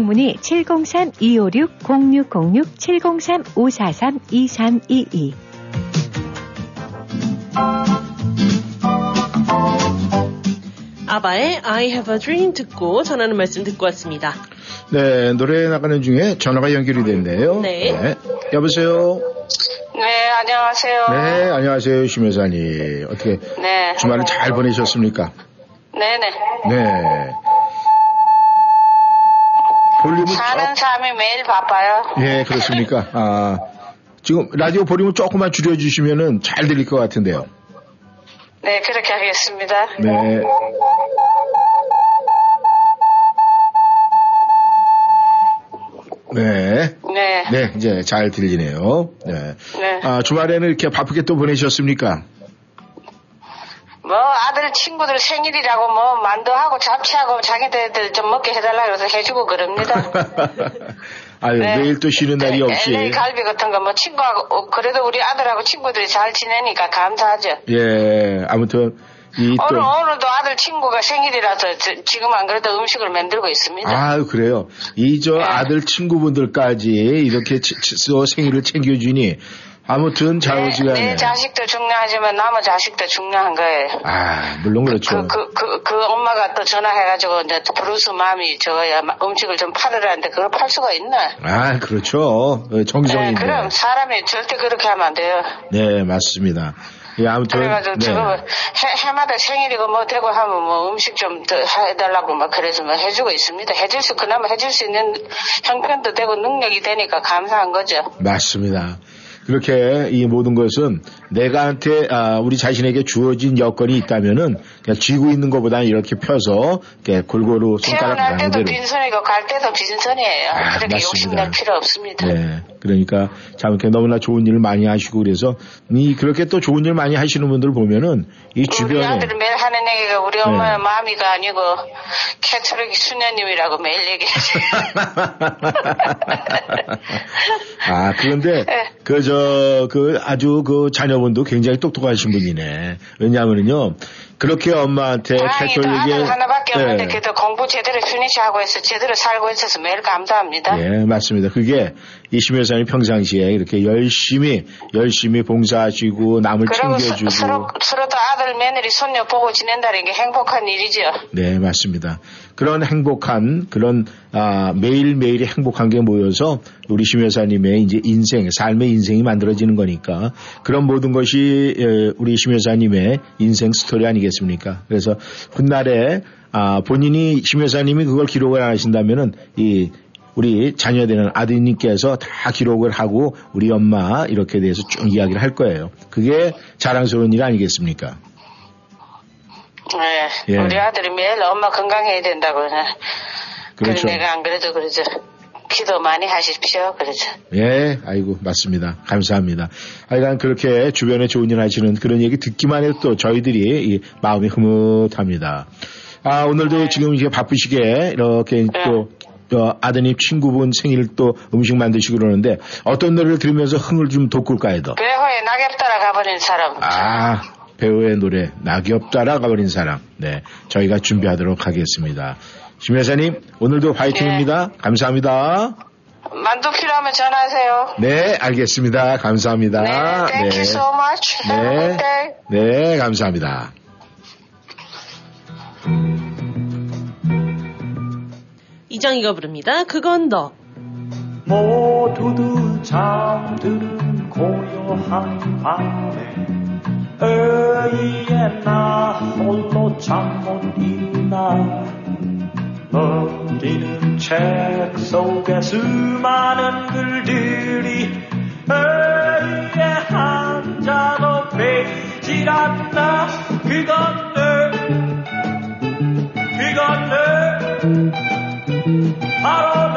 [SPEAKER 10] 문의 703-256-0606 703-543-2322
[SPEAKER 3] 아바의 I have a dream 듣고 전하는 말씀 듣고 왔습니다.
[SPEAKER 1] 네, 노래 나가는 중에 전화가 연결이 됐네요.
[SPEAKER 3] 네.
[SPEAKER 1] 여보세요?
[SPEAKER 12] 네, 안녕하세요.
[SPEAKER 1] 네, 안녕하세요, 심 여사님. 어떻게
[SPEAKER 12] 네.
[SPEAKER 1] 주말을 잘 보내셨습니까?
[SPEAKER 12] 네네.
[SPEAKER 1] 네. 볼륨은
[SPEAKER 12] 사는 사람이 매일 바빠요.
[SPEAKER 1] 예, 그렇습니까? 아, 지금 라디오 볼륨을 조금만 줄여주시면은 잘 들릴 것 같은데요.
[SPEAKER 12] 네, 그렇게 하겠습니다.
[SPEAKER 1] 네. 네.
[SPEAKER 12] 네.
[SPEAKER 1] 네, 이제 잘 들리네요. 네.
[SPEAKER 12] 네.
[SPEAKER 1] 아, 주말에는 이렇게 바쁘게 또 보내셨습니까?
[SPEAKER 12] 뭐 아들 친구들 생일이라고 뭐 만두하고 잡채하고 자기들 좀 먹게 해달라 그래서 해주고 그럽니다.
[SPEAKER 1] 아유,
[SPEAKER 12] 네.
[SPEAKER 1] 매일 또 쉬는 날이 없이.
[SPEAKER 12] LA 갈비 같은 거 뭐 친구하고 어, 그래도 우리 아들하고 친구들이 잘 지내니까 감사하죠.
[SPEAKER 1] 예, 아무튼, 이 또.
[SPEAKER 12] 오늘 오늘도 아들 친구가 생일이라서 지- 지금 안 그래도 음식을 만들고 있습니다.
[SPEAKER 1] 아, 그래요. 이저
[SPEAKER 12] 네.
[SPEAKER 1] 아들 친구분들까지 이렇게 치- 치- 또 생일을 챙겨주니 아무튼 좌우지간에
[SPEAKER 12] 내 자식도 중요하지만 남의 자식도 중요한 거예요.
[SPEAKER 1] 아, 물론 그렇죠.
[SPEAKER 12] 그, 그, 그 엄마가 또 전화해가지고 이제 브루스 mom이 저야 음식을 좀 팔으라는데 그걸 팔 수가 있나?
[SPEAKER 1] 아, 그렇죠. 어,
[SPEAKER 12] 네,
[SPEAKER 1] 정성인데.
[SPEAKER 12] 그럼 사람이 절대 그렇게 하면 안 돼요.
[SPEAKER 1] 네, 맞습니다. 예, 아무튼
[SPEAKER 12] 그래가지고
[SPEAKER 1] 네.
[SPEAKER 12] 저거 해, 해마다 생일이고 뭐 되고 하면 뭐 음식 좀 더 해달라고 막 그래서 뭐 해주고 있습니다. 해줄 수 그나마 해줄 수 있는 형편도 되고 능력이 되니까 감사한 거죠.
[SPEAKER 1] 맞습니다. 그렇게 이 모든 것은 내가한테 아, 우리 자신에게 주어진 여건이 있다면은 그냥 쥐고 있는 것보다는 이렇게 펴서 이렇게 골고루 손가락
[SPEAKER 12] 태어날 때도. 빈손이고 갈 때도 빈손이에요.
[SPEAKER 1] 아,
[SPEAKER 12] 그렇게
[SPEAKER 1] 맞습니다.
[SPEAKER 12] 욕심낼 필요 없습니다.
[SPEAKER 1] 네. 그러니까 참 이렇게 너무나 좋은 일을 많이 하시고 그래서 이 그렇게 또 좋은 일 많이 하시는 분들 보면은 이
[SPEAKER 12] 우리
[SPEAKER 1] 주변에
[SPEAKER 12] 아들이 매일 하는 얘기가 우리
[SPEAKER 1] 네.
[SPEAKER 12] 엄마의 마음이가 아니고 캐트릭 수녀님이라고 매일 얘기하지.
[SPEAKER 1] 아 그런데
[SPEAKER 12] 네.
[SPEAKER 1] 그저그 아주 그 자녀분도 굉장히 똑똑하신 분이네. 왜냐하면요 그렇게 엄마한테 Catholic에
[SPEAKER 12] 아들 하나밖에 없는데
[SPEAKER 1] 네.
[SPEAKER 12] 그래도 공부 제대로 finish 하고 해서 제대로 살고 있어서 매일 감사합니다.
[SPEAKER 1] 예, 맞습니다. 그게 이심 여사님 평상시에 이렇게 열심히 열심히 봉사하시고 남을 챙겨주고
[SPEAKER 12] 서로 서로도 아들 며느리 손녀 보고 지낸다는 게 행복한 일이죠.
[SPEAKER 1] 네, 맞습니다. 그런 행복한, 그런, 아, 매일 매일이 행복한 게 모여서 우리 심 여사님의 이제 인생, 삶의 인생이 만들어지는 거니까 그런 모든 것이 에, 우리 심 여사님의 인생 스토리 아니겠습니까? 그래서 훗날에 아, 본인이 심 여사님이 그걸 기록을 안 하신다면은 이 우리 자녀 되는 아드님께서 다 기록을 하고 우리 엄마 이렇게 대해서 쭉 이야기를 할 거예요. 그게 자랑스러운 일 아니겠습니까?
[SPEAKER 12] 네,
[SPEAKER 1] 예.
[SPEAKER 12] 우리 아들이 매일 엄마 건강해야 된다고.
[SPEAKER 1] 그렇죠.
[SPEAKER 12] 내가 안 그래도 그러죠. 기도 많이 하십시오. 그러죠.
[SPEAKER 1] 예, 아이고, 맞습니다. 감사합니다. 하여간 그렇게 주변에 좋은 일 하시는 그런 얘기 듣기만 해도 또 저희들이 이 마음이 흐뭇합니다. 아, 오늘도 지금 이제 바쁘시게 이렇게 또 어, 아드님 친구분 생일 또 음식 만드시고 그러는데 어떤 노래를 들으면서 흥을 좀 돋굴까 해도.
[SPEAKER 12] 배호에 낙엽 따라 가버린 사람.
[SPEAKER 1] 아, 배우의 노래, 낙엽 따라 가버린 사람. 네, 저희가 준비하도록 하겠습니다. 심 여사님, 오늘도 화이팅입니다. 감사합니다.
[SPEAKER 12] 만두 필요하면 전화하세요.
[SPEAKER 1] 네, 알겠습니다. 감사합니다.
[SPEAKER 12] 네, thank you so much. Day.
[SPEAKER 1] 네, 감사합니다.
[SPEAKER 3] 이정희가 부릅니다. 그건 너.
[SPEAKER 13] 모두들 잠드는 고요한 밤에 의에 나 홀로 잠못 일어나 넘기는 책 속에 수많은 글들이 의에 한 자도 베이질 않나 그건 내 그건 내 내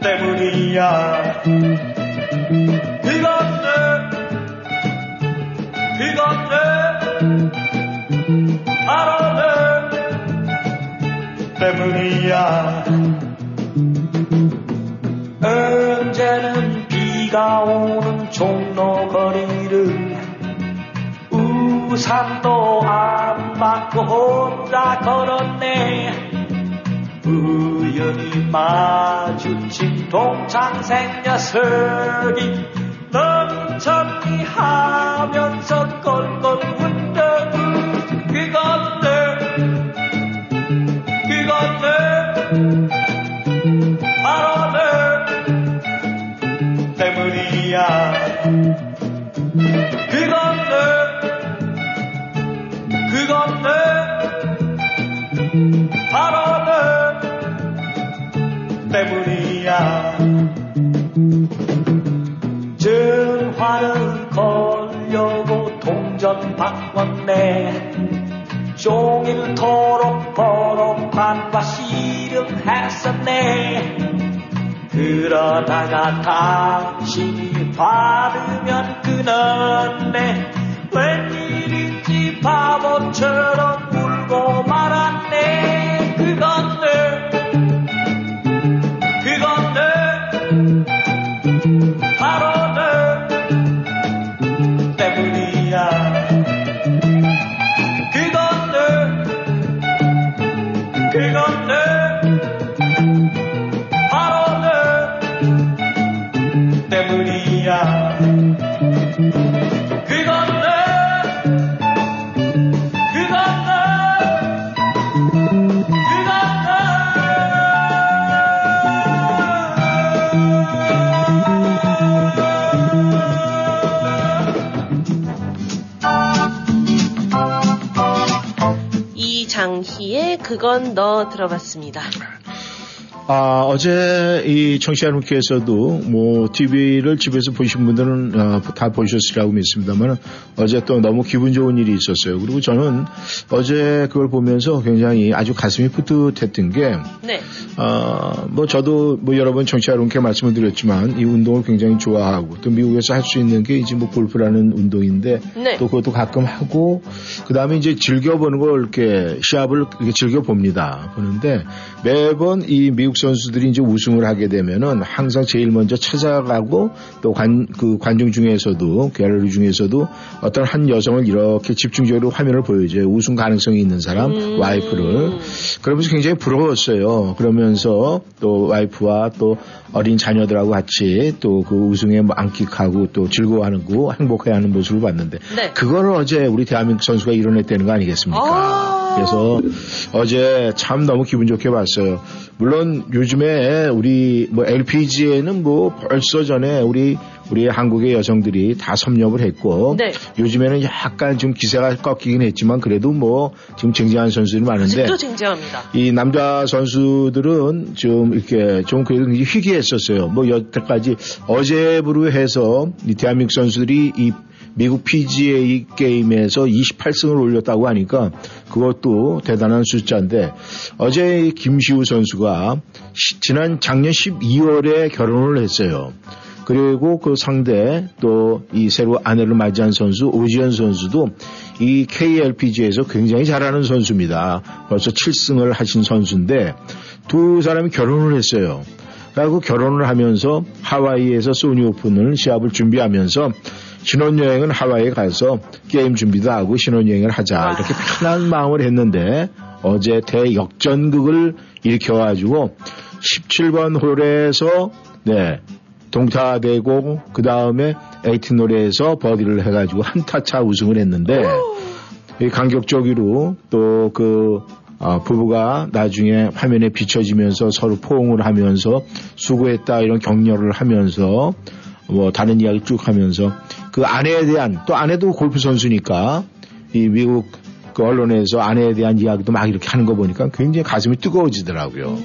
[SPEAKER 13] 때문이야. 내 바로 내 때문이야. 언제는 비가 오는 종로 거리를 우산도 안 받고 혼자 걸었네 우연히 마주친 동창생 녀석이 그러다가 다시 받으면 끊었
[SPEAKER 3] 들어봤습니다.
[SPEAKER 1] 아, 어제 이 청취자 여러분께서도 뭐 TV를 집에서 보신 분들은 어, 다 보셨으리라고 믿습니다만 어제 또 너무 기분 좋은 일이 있었어요. 그리고 저는 어제 그걸 보면서 굉장히 아주 가슴이 뿌듯했던 게
[SPEAKER 3] 네.
[SPEAKER 1] 어, 뭐 저도 뭐 여러 번 청취자 여러분께 말씀을 드렸지만 이 운동을 굉장히 좋아하고 또 미국에서 할 수 있는 게 이제 뭐 골프라는 운동인데
[SPEAKER 3] 네.
[SPEAKER 1] 또 그것도 가끔 하고 그 다음에 이제 즐겨보는 걸 이렇게 시합을 이렇게 즐겨봅니다. 보는데 매번 이 미국 선수들이 이제 우승을 하게 되면은 항상 제일 먼저 찾아가고 또 관, 그 관중 중에서도 갤러리 중에서도 어떤 한 여성을 이렇게 집중적으로 화면을 보여줘요. 우승 가능성이 있는 사람, 와이프를. 그러면서 굉장히 부러웠어요. 그러면서 또 와이프와 또 어린 자녀들하고 같이 또 그 우승에 만끽하고 또 즐거워하는 거 행복해하는 모습을 봤는데
[SPEAKER 3] 네.
[SPEAKER 1] 그거를 어제 우리 대한민국 선수가 이뤄냈다는 거 아니겠습니까? 그래서 어제 참 너무 기분 좋게 봤어요. 물론 요즘에 우리 뭐 LPG에는 뭐 벌써 전에 우리 우리 한국의 여성들이 다 섭렵을 했고
[SPEAKER 3] 네.
[SPEAKER 1] 요즘에는 약간 좀 기세가 꺾이긴 했지만 그래도 뭐 지금 쟁쟁한 선수들이 많은데
[SPEAKER 3] 아직도 쟁쟁합니다.
[SPEAKER 1] 이 남자 선수들은 좀 이렇게 좀 그래도 희귀했었어요. 뭐 여태까지 어제부로 해서 이 대한민국 선수들이 이 미국 PGA 게임에서 28승을 올렸다고 하니까 그것도 대단한 숫자인데 어제 이 김시우 선수가 시- 지난 작년 12월에 결혼을 했어요. 그리고 그 상대 또 이 새로 아내를 맞이한 선수 오지현 선수도 이 KLPGA에서 굉장히 잘하는 선수입니다. 벌써 7승을 하신 선수인데 두 사람이 결혼을 했어요. 그리고 결혼을 하면서 하와이에서 소니 오픈을 시합을 준비하면서 신혼여행은 하와이에 가서 게임 준비도 하고 신혼여행을 하자. 이렇게 편한 마음을 했는데 어제 대역전극을 일으켜가지고 17번 홀에서 네 동타되고 그 다음에 에이틴 노래에서 버디를 해가지고 한타차 우승을 했는데 이 간격적으로 또그 부부가 나중에 화면에 비춰지면서 서로 포옹을 하면서 수고했다 이런 격려를 하면서 뭐 다른 이야기 쭉 하면서 그 아내에 대한 또 아내도 골프 선수니까 이 미국 그 언론에서 아내에 대한 이야기도 막 이렇게 하는 거 보니까 굉장히 가슴이 뜨거워지더라고요.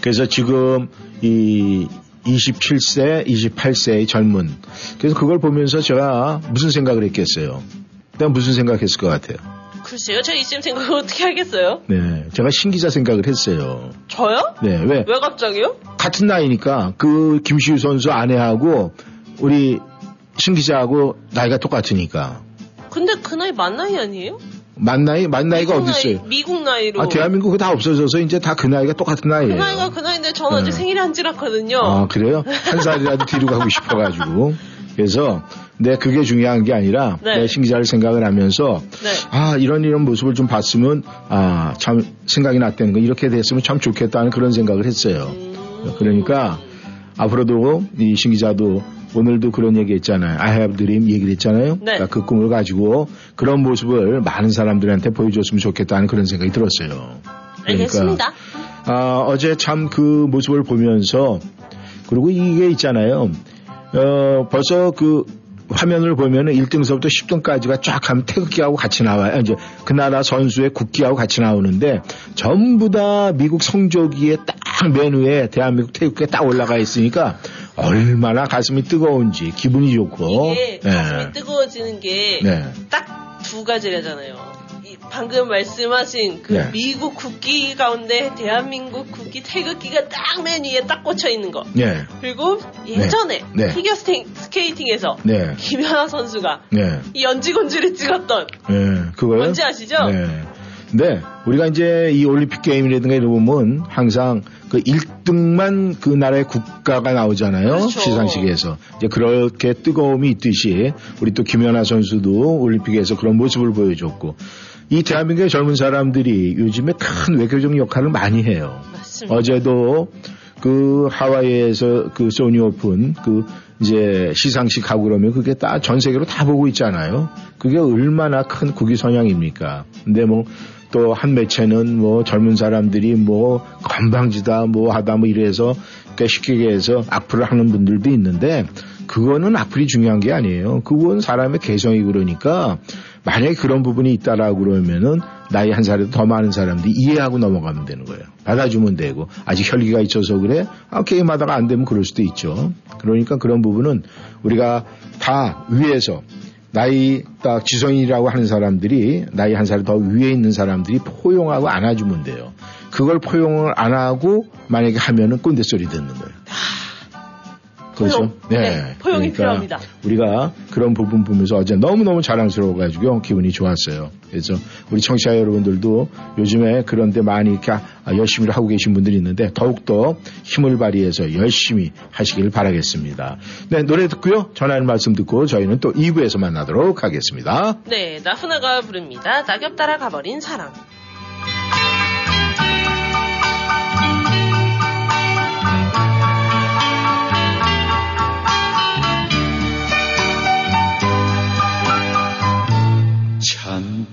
[SPEAKER 1] 그래서 지금 이 27세, 28세의 젊은 그래서 그걸 보면서 제가 무슨 생각을 했겠어요. 내가 무슨 생각했을 것 같아요.
[SPEAKER 3] 글쎄요, 저 이쯤 생각을 어떻게 하겠어요?
[SPEAKER 1] 네, 제가 신기자 생각을 했어요.
[SPEAKER 3] 저요?
[SPEAKER 1] 네, 왜?
[SPEAKER 3] 왜 갑자기요?
[SPEAKER 1] 같은 나이니까 그 김시우 선수 아내하고 우리 신기자하고 나이가 똑같으니까
[SPEAKER 3] 근데 그 나이 만 나이 아니에요?
[SPEAKER 1] 만 나이 만 나이가 어디 있어요?
[SPEAKER 3] 나이, 미국 나이로.
[SPEAKER 1] 아 대한민국 다 없어져서 이제 다 그 나이가 똑같은
[SPEAKER 3] 그
[SPEAKER 1] 나이예요.
[SPEAKER 3] 나이가 그 나이인데 저는 아직
[SPEAKER 1] 네.
[SPEAKER 3] 생일이 안 지났거든요.
[SPEAKER 1] 아 그래요? 한 살이라도 뒤로 가고 싶어가지고 그래서 내 그게 중요한 게 아니라
[SPEAKER 3] 네.
[SPEAKER 1] 내 신기자를 생각을 하면서
[SPEAKER 3] 네.
[SPEAKER 1] 아 이런 이런 모습을 좀 봤으면 아 참 생각이 났다는 거 이렇게 됐으면 참 좋겠다는 그런 생각을 했어요. 그러니까 앞으로도 이 신기자도 오늘도 그런 얘기 했잖아요. I have dream 얘기를 했잖아요.
[SPEAKER 3] 네.
[SPEAKER 1] 그러니까 그 꿈을 가지고 그런 모습을 많은 사람들한테 보여줬으면 좋겠다는 그런 생각이 들었어요.
[SPEAKER 3] 알겠습니다.
[SPEAKER 1] 아, 어제 참 그 모습을 보면서 그리고 이게 있잖아요. 어, 벌써 그 화면을 보면은 1등서부터 10등까지가 쫙 하면 태극기하고 같이 나와요. 이제 그 나라 선수의 국기하고 같이 나오는데 전부 다 미국 성조기에 딱 맨 위에 대한민국 태극기가 딱 올라가 있으니까 얼마나 가슴이 뜨거운지 기분이 좋고.
[SPEAKER 3] 이게
[SPEAKER 1] 예.
[SPEAKER 3] 가슴이 뜨거워지는 게
[SPEAKER 1] 네.
[SPEAKER 3] 딱두 가지라잖아요. 이
[SPEAKER 2] 방금 말씀하신 그
[SPEAKER 1] 네.
[SPEAKER 2] 미국 국기 가운데 대한민국 국기 태극기가 딱 맨 위에 딱 꽂혀 있는 거.
[SPEAKER 1] 네.
[SPEAKER 2] 그리고 예전에
[SPEAKER 1] 네.
[SPEAKER 2] 피겨 스케이팅에서
[SPEAKER 1] 네.
[SPEAKER 2] 김연아 선수가
[SPEAKER 1] 네.
[SPEAKER 2] 이 연지곤지를 찍었던
[SPEAKER 1] 네. 그거요?
[SPEAKER 2] 뭔지 아시죠?
[SPEAKER 1] 네. 우리가 이제 이 올림픽 게임이라든가 이런 거 보면 항상 그 1등만 그 나라의 국가가 나오잖아요.
[SPEAKER 2] 그렇죠.
[SPEAKER 1] 시상식에서. 이제 그렇게 뜨거움이 있듯이 우리 또 김연아 선수도 올림픽에서 그런 모습을 보여줬고 이 대한민국의 젊은 사람들이 요즘에 큰 외교적 역할을 많이 해요.
[SPEAKER 2] 맞습니다.
[SPEAKER 1] 어제도 그 하와이에서 그 소니 오픈 그 이제 시상식 하고 그러면 그게 다 전 세계로 다 보고 있잖아요. 그게 얼마나 큰 국위 선양입니까? 근데 뭐 또 한 매체는 뭐 젊은 사람들이 뭐 건방지다 뭐 하다 뭐 이래서 그러니까 쉽게 얘기해서 악플을 하는 분들도 있는데 그거는 악플이 중요한 게 아니에요. 그건 사람의 개성이 그러니까 만약에 그런 부분이 있다라고 그러면은 나이 한 살에도 더 많은 사람들이 이해하고 넘어가면 되는 거예요. 받아주면 되고 아직 혈기가 있어서 그래? 아, 게임하다가 안 되면 그럴 수도 있죠. 그러니까 그런 부분은 우리가 다 위에서 나이 딱 지성이라고 하는 사람들이 나이 한 살 더 위에 있는 사람들이 포용하고 안아주면 돼요. 그걸 포용을 안 하고 만약에 하면은 꼰대 소리 듣는 거예요. 그렇죠?
[SPEAKER 2] 포용. 네, 포용이 필요합니다.
[SPEAKER 1] 우리가 그런 부분 보면서 어제 너무너무 자랑스러워가지고 기분이 좋았어요. 그래서 우리 청취자 여러분들도 요즘에 그런데 많이 이렇게 아, 열심히 하고 계신 분들이 있는데 더욱더 힘을 발휘해서 열심히 하시길 바라겠습니다. 네, 노래 듣고요. 전하는 말씀 듣고 저희는 또 2부에서 만나도록 하겠습니다.
[SPEAKER 2] 네, 나훈아가 부릅니다. 낙엽 따라 가버린 사랑.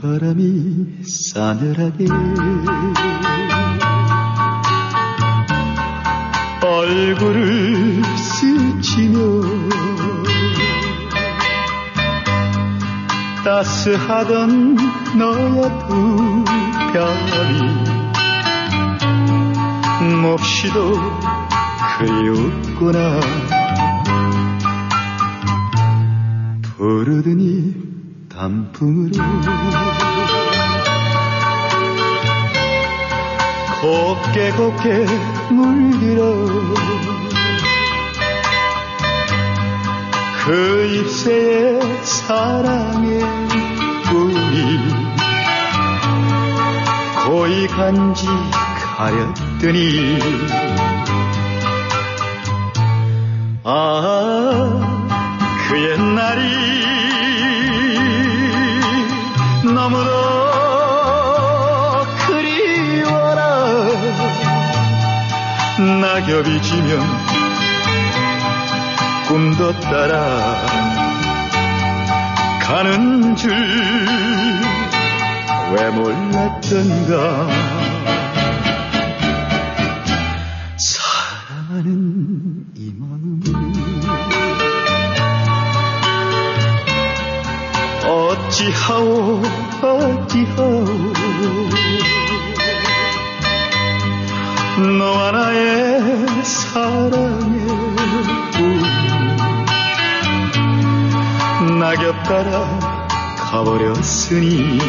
[SPEAKER 14] 바람이 싸늘하게. 얼굴을 스치며 따스하던 너의 두 뺨이 몹시도 그리웠구나. 부르더니 단풍으로 곱게 곱게 물들어 그 잎새에 사랑의 꿈이 고이 간지 가렸더니 아, 그 옛날이 너무도 그리워라. 낙엽이 지면 꿈도 따라 가는 줄 왜 몰랐던가. 사랑하는 이 마음을 어찌하오 어찌하오 너와 나의 사랑의 꿈 낙엽 따라 가버렸으니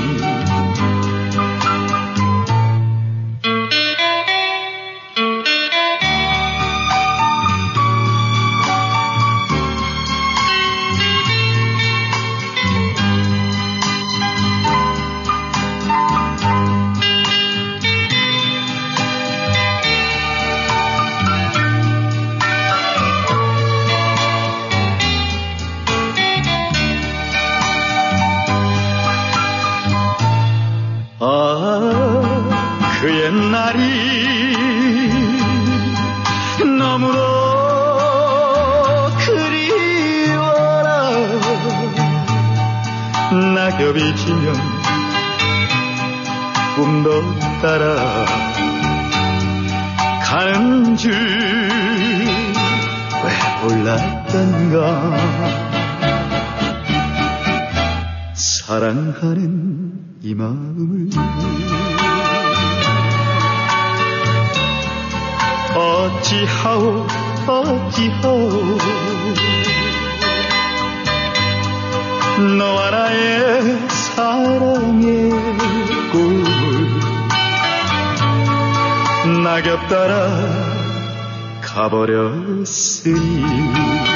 [SPEAKER 14] 가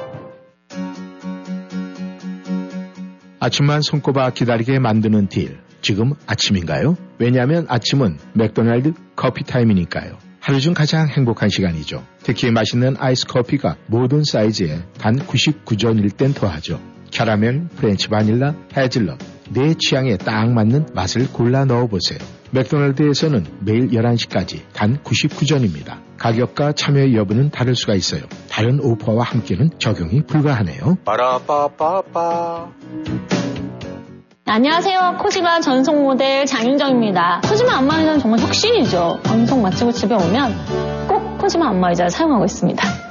[SPEAKER 1] 아침만 손꼽아 기다리게 만드는 deal. 지금 아침인가요? 왜냐하면 아침은 맥도날드 커피 타임이니까요. 하루 중 가장 행복한 시간이죠. 특히 맛있는 아이스 커피가 모든 사이즈에 단 99전일 땐 더하죠. 캐러멜, French 바닐라, 헤즐넛. 내 취향에 딱 맞는 맛을 골라 넣어보세요. 맥도날드에서는 매일 11시까지 단 99전입니다. 가격과 참여 여부는 다를 수가 있어요. 다른 오퍼와 함께는 적용이 불가하네요.
[SPEAKER 15] 빠라빠빠빠
[SPEAKER 16] 안녕하세요. 코지마 전속 모델 장윤정입니다. 코지마 안마의자는 정말 혁신이죠. 방송 마치고 집에 오면 꼭 코지마 안마의자를 사용하고 있습니다.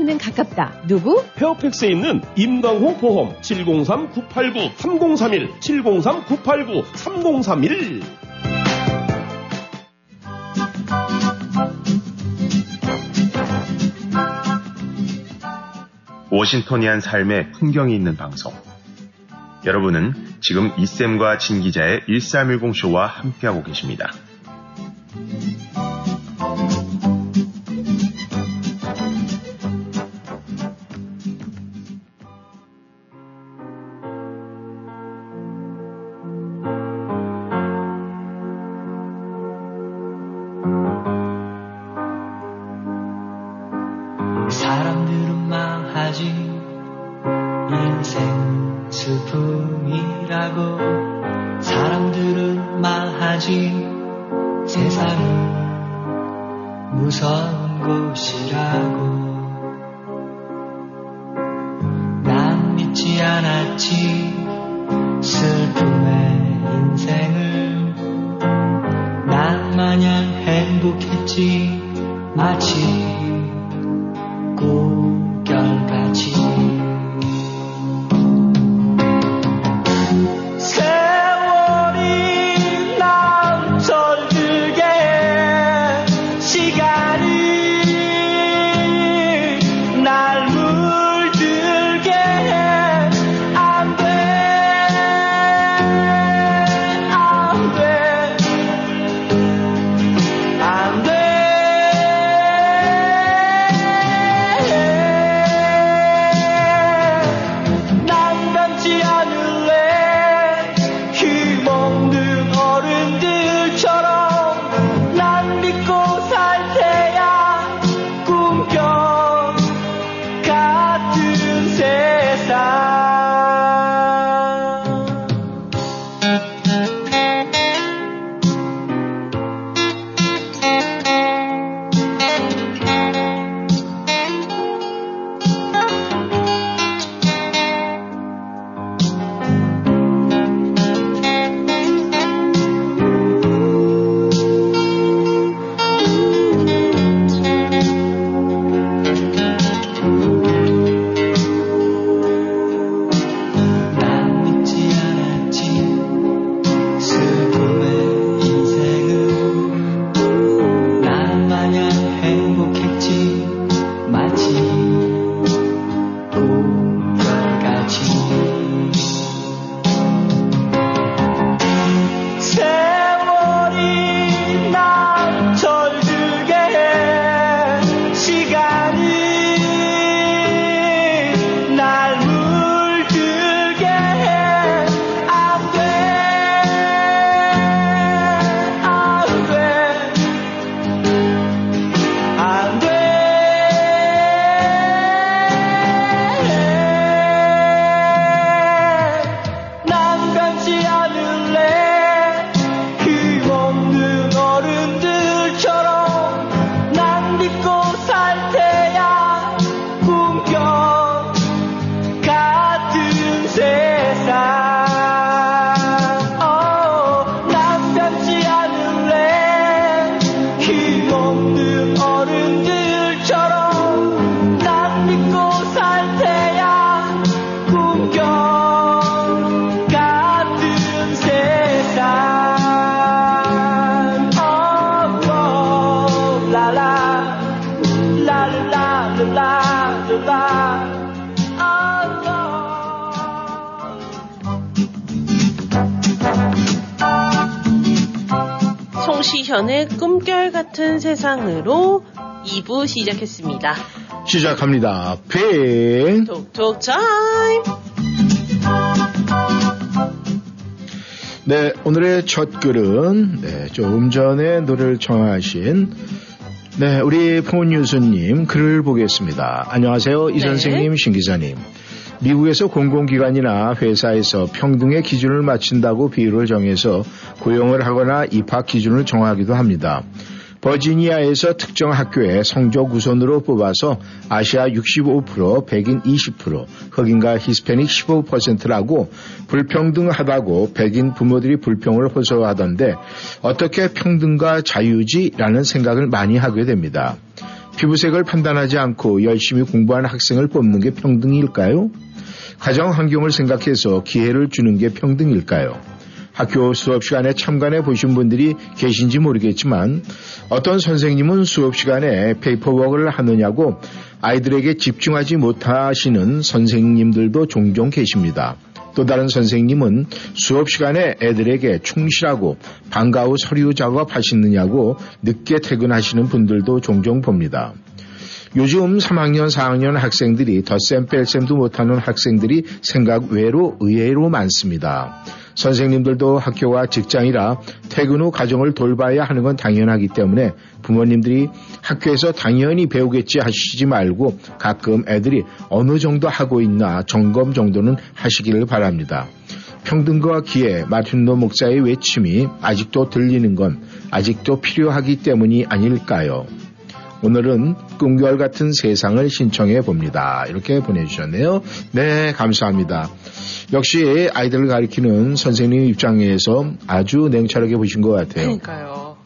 [SPEAKER 17] 는 가깝다. 누구?
[SPEAKER 18] 페어팩스에 있는 임강호 보험 703-989-3031 703-989-3031
[SPEAKER 19] 워싱턴이한 삶의 풍경이 있는 방송. 여러분은 지금 이쌤과 진 기자의 1310쇼와 함께하고 계십니다.
[SPEAKER 20] 행복
[SPEAKER 3] 같은 세상으로 2부 시작했습니다.
[SPEAKER 1] 시작합니다. 핑.
[SPEAKER 3] 톡톡 타임!
[SPEAKER 1] 네, 오늘의 첫 글은 네, 조금 전에 노래를 청하신 네, 우리 포뉴스님 글을 보겠습니다. 안녕하세요, 이
[SPEAKER 3] 네.
[SPEAKER 1] 선생님, 신 기자님. 미국에서 공공기관이나 회사에서 평등의 기준을 맞춘다고 비율을 정해서 고용을 하거나 입학 기준을 정하기도 합니다. 버지니아에서 특정 학교에 성적 우선으로 뽑아서 아시아 65%, 백인 20%, 흑인과 히스패닉 15%라고 불평등하다고 백인 부모들이 불평을 호소하던데 어떻게 평등과 자유지라는 생각을 많이 하게 됩니다. 피부색을 판단하지 않고 열심히 공부하는 학생을 뽑는 게 평등일까요? 가정 환경을 생각해서 기회를 주는 게 평등일까요? 학교 수업 시간에 참관해 보신 분들이 계신지 모르겠지만 어떤 선생님은 수업 시간에 paperwork를 하느냐고 아이들에게 집중하지 못하시는 선생님들도 종종 계십니다. 또 다른 선생님은 수업 시간에 애들에게 충실하고 방과 후 서류 작업하시느냐고 늦게 퇴근하시는 분들도 종종 봅니다. 요즘 3학년, 4학년 학생들이 덧셈 뺄셈도 못하는 학생들이 생각 외로 의외로 많습니다. 선생님들도 학교와 직장이라 퇴근 후 가정을 돌봐야 하는 건 당연하기 때문에 부모님들이 학교에서 당연히 배우겠지 하시지 말고 가끔 애들이 어느 정도 하고 있나 점검 정도는 하시기를 바랍니다. 평등과 기회, 마틴로 목사의 외침이 아직도 들리는 건 아직도 필요하기 때문이 아닐까요? 오늘은 꿈결 같은 세상을 신청해 봅니다. 이렇게 보내주셨네요. 네, 감사합니다. 역시 아이들을 가리키는 선생님 입장에서 아주 냉철하게 보신 것 같아요.
[SPEAKER 3] 그러니까요.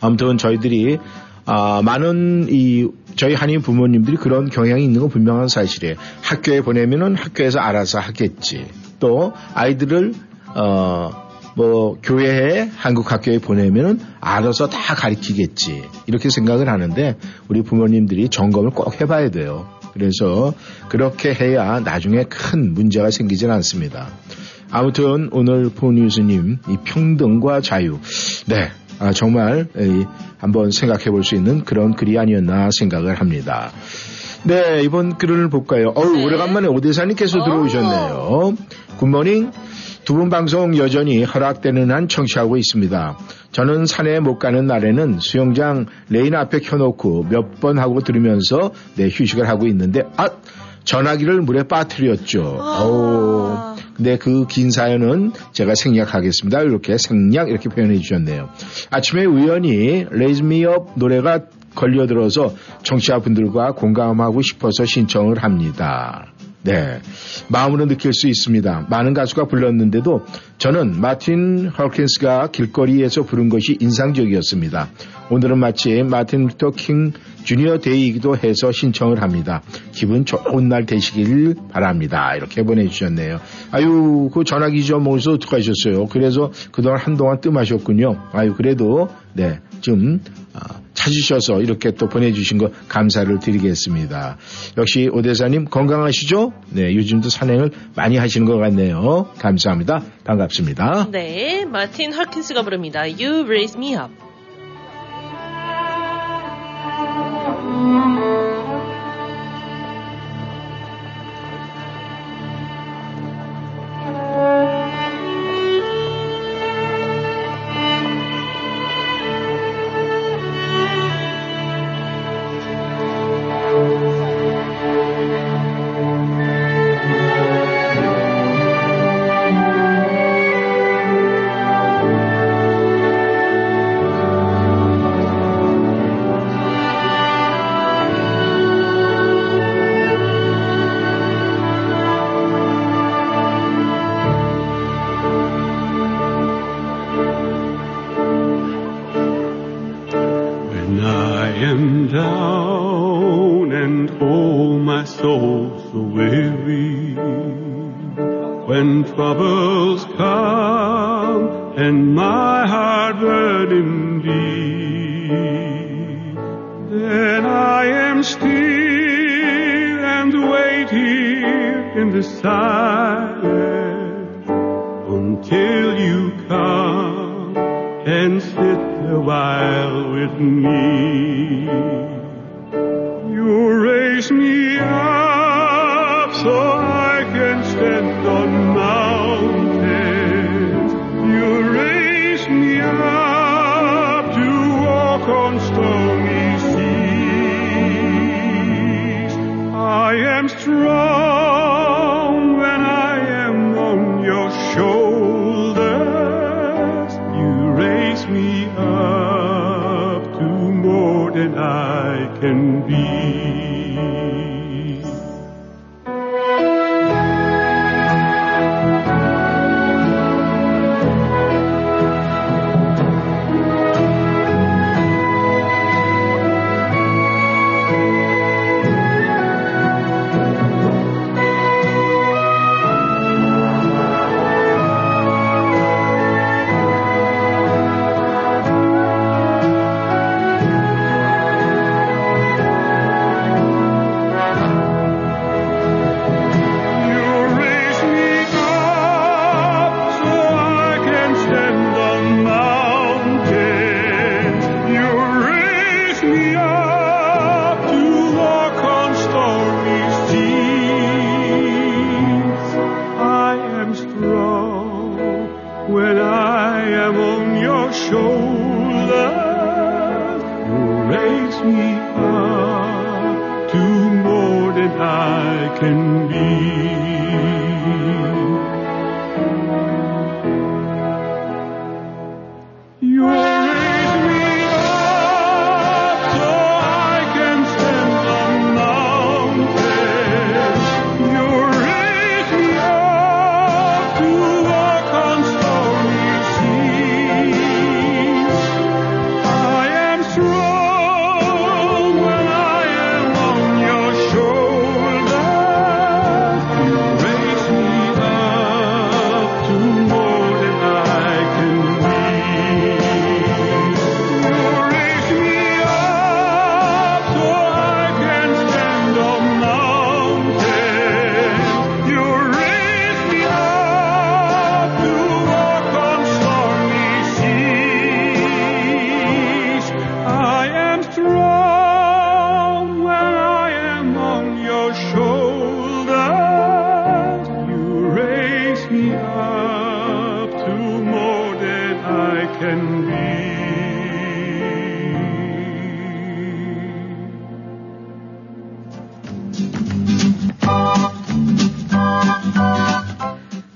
[SPEAKER 1] 아무튼 저희들이 아, 많은 이 저희 한인 부모님들이 그런 경향이 있는 건 분명한 사실이에요. 학교에 보내면은 학교에서 알아서 하겠지. 또 아이들을 어 뭐 교회에 한국 학교에 보내면은 알아서 다 가르치겠지 이렇게 생각을 하는데 우리 부모님들이 점검을 꼭 해봐야 돼요. 그래서 그렇게 해야 나중에 큰 문제가 생기진 않습니다. 아무튼 오늘 포뉴스님 이 평등과 자유 네 아, 정말 이, 한번 생각해 볼 수 있는 그런 글이 아니었나 생각을 합니다. 네 이번 글을 볼까요? 어우 오래간만에 오대사님께서 들어오셨네요. Good morning. 두 분 방송 여전히 허락되는 한 청취하고 있습니다. 저는 산에 못 가는 날에는 수영장 레인 앞에 켜놓고 몇 번 하고 들으면서 네, 휴식을 하고 있는데, 아! 전화기를 물에 빠뜨렸죠. 오. 근데 그 긴 사연은 제가 생략하겠습니다. 이렇게 생략 이렇게 표현해 주셨네요. 아침에 우연히 Me Up 노래가 걸려들어서 청취자분들과 공감하고 싶어서 신청을 합니다. 네. 마음으로 느낄 수 있습니다. 많은 가수가 불렀는데도 저는 마틴 허킨스가 길거리에서 부른 것이 인상적이었습니다. 오늘은 마침 마틴 루터 킹 주니어 데이이기도 해서 신청을 합니다. 기분 좋은 날 되시길 바랍니다. 이렇게 보내주셨네요. 아유, 그 전화기 잊어먹어서 어떡하셨어요? 그래서 그동안 한동안 뜸하셨군요. 아유, 그래도, 네, 좀, 아, 찾으셔서 이렇게 또 보내주신 거 감사를 드리겠습니다. 역시 오대사님 건강하시죠? 네, 요즘도 산행을 많이 하시는 것 같네요. 감사합니다. 반갑습니다.
[SPEAKER 3] 네, 마틴 하킨스가 부릅니다. You Raise Me Up.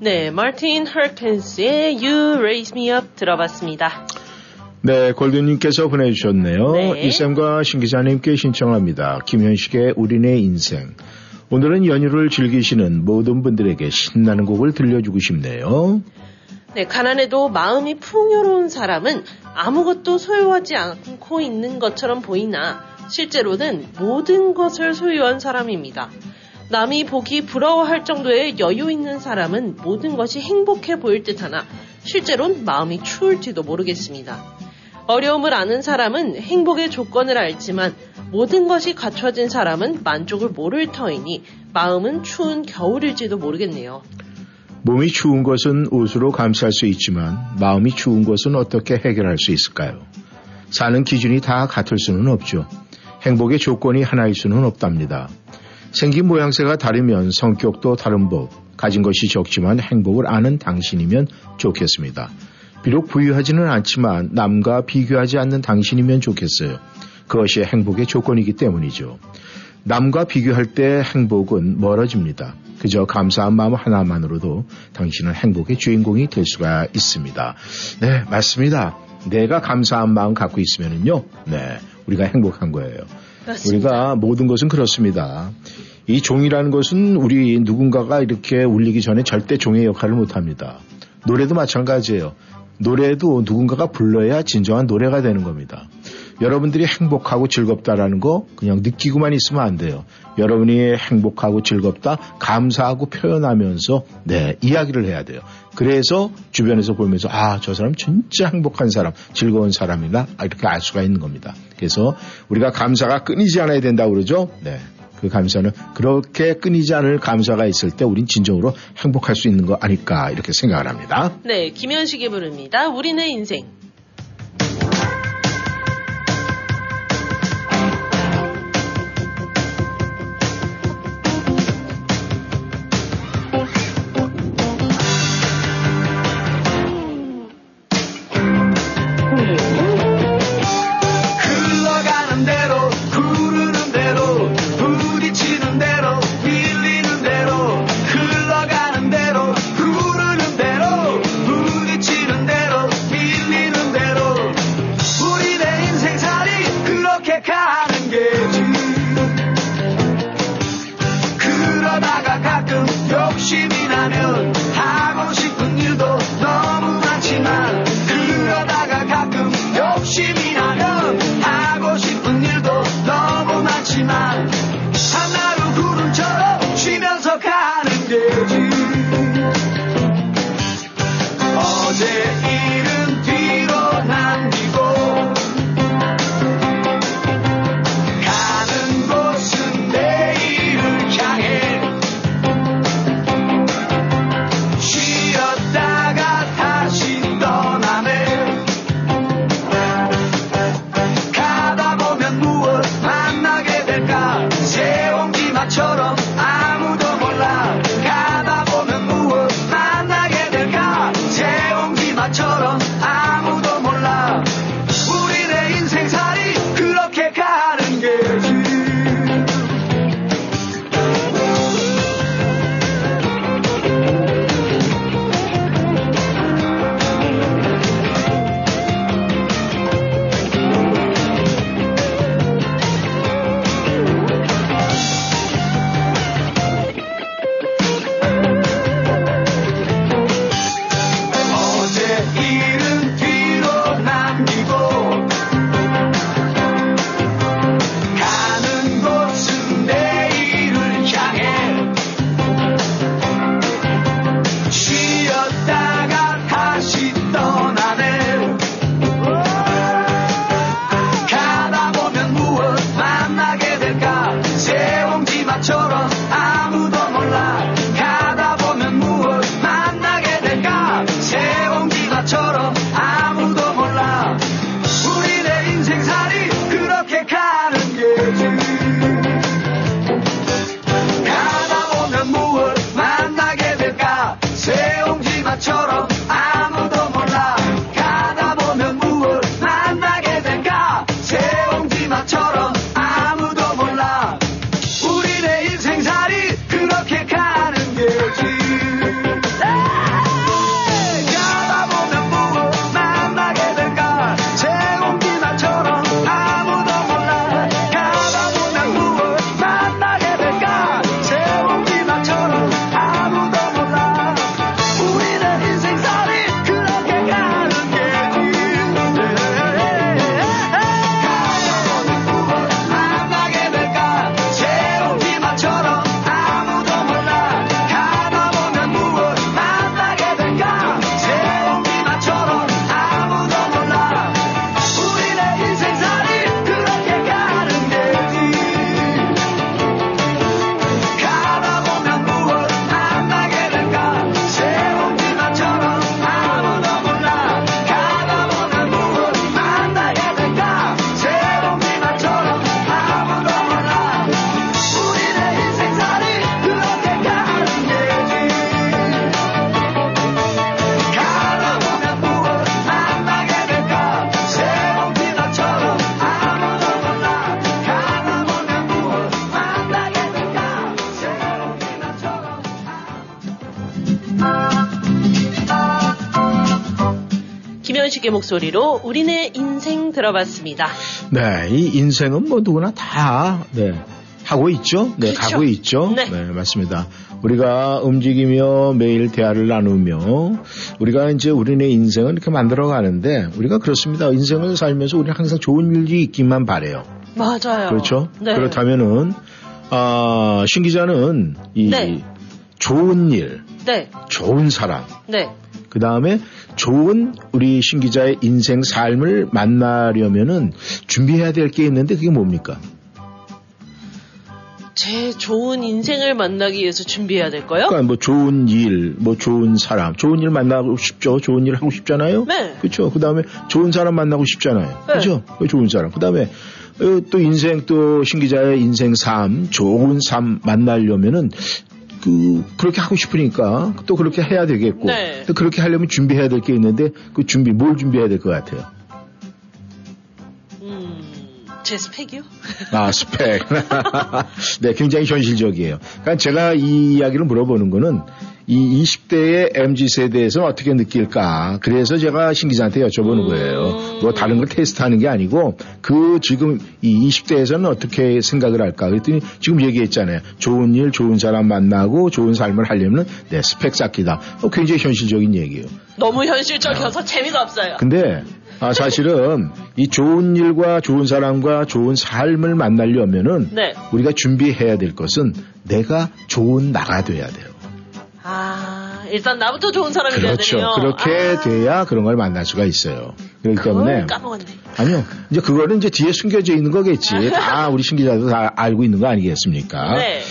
[SPEAKER 2] 네, 마틴 헐튼스의 You Raise Me Up 들어봤습니다.
[SPEAKER 1] 네, 골든님께서 보내주셨네요.
[SPEAKER 2] 네.
[SPEAKER 1] 이쌤과 신 기자님께 신청합니다. 김현식의 우리네 인생. 오늘은 연휴를 즐기시는 모든 분들에게 신나는 곡을 들려주고 싶네요.
[SPEAKER 2] 네, 가난해도 마음이 풍요로운 사람은 아무것도 소유하지 않고 있는 것처럼 보이나 실제로는 모든 것을 소유한 사람입니다. 남이 보기 부러워할 정도의 여유 있는 사람은 모든 것이 행복해 보일 듯 하나 실제로는 마음이 추울지도 모르겠습니다. 어려움을 아는 사람은 행복의 조건을 알지만 모든 것이 갖춰진 사람은 만족을 모를 터이니 마음은 추운 겨울일지도 모르겠네요.
[SPEAKER 1] 몸이 추운 것은 옷으로 감쌀 수 있지만 마음이 추운 것은 어떻게 해결할 수 있을까요? 사는 기준이 다 같을 수는 없죠. 행복의 조건이 하나일 수는 없답니다. 생긴 모양새가 다르면 성격도 다른 법, 가진 것이 적지만 행복을 아는 당신이면 좋겠습니다. 비록 부유하지는 않지만 남과 비교하지 않는 당신이면 좋겠어요. 그것이 행복의 조건이기 때문이죠. 남과 비교할 때 행복은 멀어집니다. 그저 감사한 마음 하나만으로도 당신은 행복의 주인공이 될 수가 있습니다. 네, 맞습니다. 내가 감사한 마음 갖고 있으면은요, 네, 우리가 행복한 거예요.
[SPEAKER 2] 그렇습니다.
[SPEAKER 1] 우리가 모든 것은 그렇습니다. 이 종이라는 것은 우리 누군가가 이렇게 울리기 전에 절대 종의 역할을 못 합니다. 노래도 마찬가지예요. 노래도 누군가가 불러야 진정한 노래가 되는 겁니다. 여러분들이 행복하고 즐겁다라는 거 그냥 느끼고만 있으면 안 돼요. 여러분이 행복하고 즐겁다, 감사하고 표현하면서 네, 이야기를 해야 돼요. 그래서 주변에서 보면서 아, 저 사람 진짜 행복한 사람, 즐거운 사람이다. 아, 이렇게 알 수가 있는 겁니다. 그래서 우리가 감사가 끊이지 않아야 된다고 그러죠. 네. 그 감사는 그렇게 끊이지 않을 감사가 있을 때 우린 진정으로 행복할 수 있는 거 아닐까 이렇게 생각을 합니다.
[SPEAKER 3] 네, 김현식이 부릅니다. 우리네 인생. 목소리로 우리네 인생 들어봤습니다.
[SPEAKER 1] 네, 이 인생은 뭐 누구나 다 네, 하고 있죠. 네,
[SPEAKER 3] 그렇죠.
[SPEAKER 1] 가고 있죠. 네.
[SPEAKER 3] 네,
[SPEAKER 1] 맞습니다. 우리가 움직이며 매일 대화를 나누며 우리가 이제 우리네 인생을 이렇게 만들어 가는데 우리가 그렇습니다. 인생을 살면서 우리는 항상 좋은 일이 있기만 바래요.
[SPEAKER 3] 맞아요.
[SPEAKER 1] 그렇죠.
[SPEAKER 3] 네.
[SPEAKER 1] 그렇다면은 아, 신 기자는 이
[SPEAKER 3] 네.
[SPEAKER 1] 좋은 일,
[SPEAKER 3] 네.
[SPEAKER 1] 좋은 사람,
[SPEAKER 3] 네.
[SPEAKER 1] 그 다음에 좋은 우리 신 기자의 인생 삶을 만나려면은 준비해야 될 게 있는데 그게 뭡니까?
[SPEAKER 3] 제 좋은 인생을 만나기 위해서 준비해야 될까요?
[SPEAKER 1] 그러니까 뭐 좋은 일, 뭐 좋은 사람, 좋은 일 만나고 싶죠. 좋은 일 하고 싶잖아요.
[SPEAKER 3] 네.
[SPEAKER 1] 그렇죠. 그 다음에 좋은 사람 만나고 싶잖아요.
[SPEAKER 3] 네.
[SPEAKER 1] 그렇죠. 그 좋은 사람. 그 다음에 또 인생 또 신기자의 인생 삶, 좋은 삶 만나려면은 그 그렇게 하고 싶으니까 또 그렇게 해야 되겠고
[SPEAKER 3] 네.
[SPEAKER 1] 또 그렇게 하려면 준비해야 될 게 있는데 그 준비 뭘 준비해야 될 것 같아요.
[SPEAKER 3] 제 스펙이요?
[SPEAKER 1] 아, 스펙. 네, 굉장히 현실적이에요. 그러니까 제가 이 이야기를 물어보는 거는 이 20대의 MZ 세대에서 어떻게 느낄까. 그래서 제가 신 기자한테 여쭤보는 거예요. 뭐 다른 걸 테스트하는 게 아니고 그 지금 이 20대에서는 어떻게 생각을 할까. 그랬더니 지금 얘기했잖아요. 좋은 일, 좋은 사람 만나고 좋은 삶을 하려면 내 스펙 쌓기다. 어, 굉장히 현실적인 얘기예요.
[SPEAKER 3] 너무 현실적이어서 재미가 없어요.
[SPEAKER 1] 근데 아, 사실은 이 좋은 일과 좋은 사람과 좋은 삶을 만나려면은
[SPEAKER 3] 네.
[SPEAKER 1] 우리가 준비해야 될 것은 내가 좋은 나가 돼야 돼요.
[SPEAKER 3] 아, 일단 나부터 좋은 사람이 돼야
[SPEAKER 1] 그렇죠.
[SPEAKER 3] 되네요.
[SPEAKER 1] 그렇게
[SPEAKER 3] 아,
[SPEAKER 1] 돼야 그런 걸 만날 수가 있어요. 그렇기 때문에
[SPEAKER 3] 까먹었네.
[SPEAKER 1] 아니요. 이제 그거는 이제 뒤에 숨겨져 있는 거겠지. 다 우리 신기자도 다 알고 있는 거 아니겠습니까?
[SPEAKER 3] 네.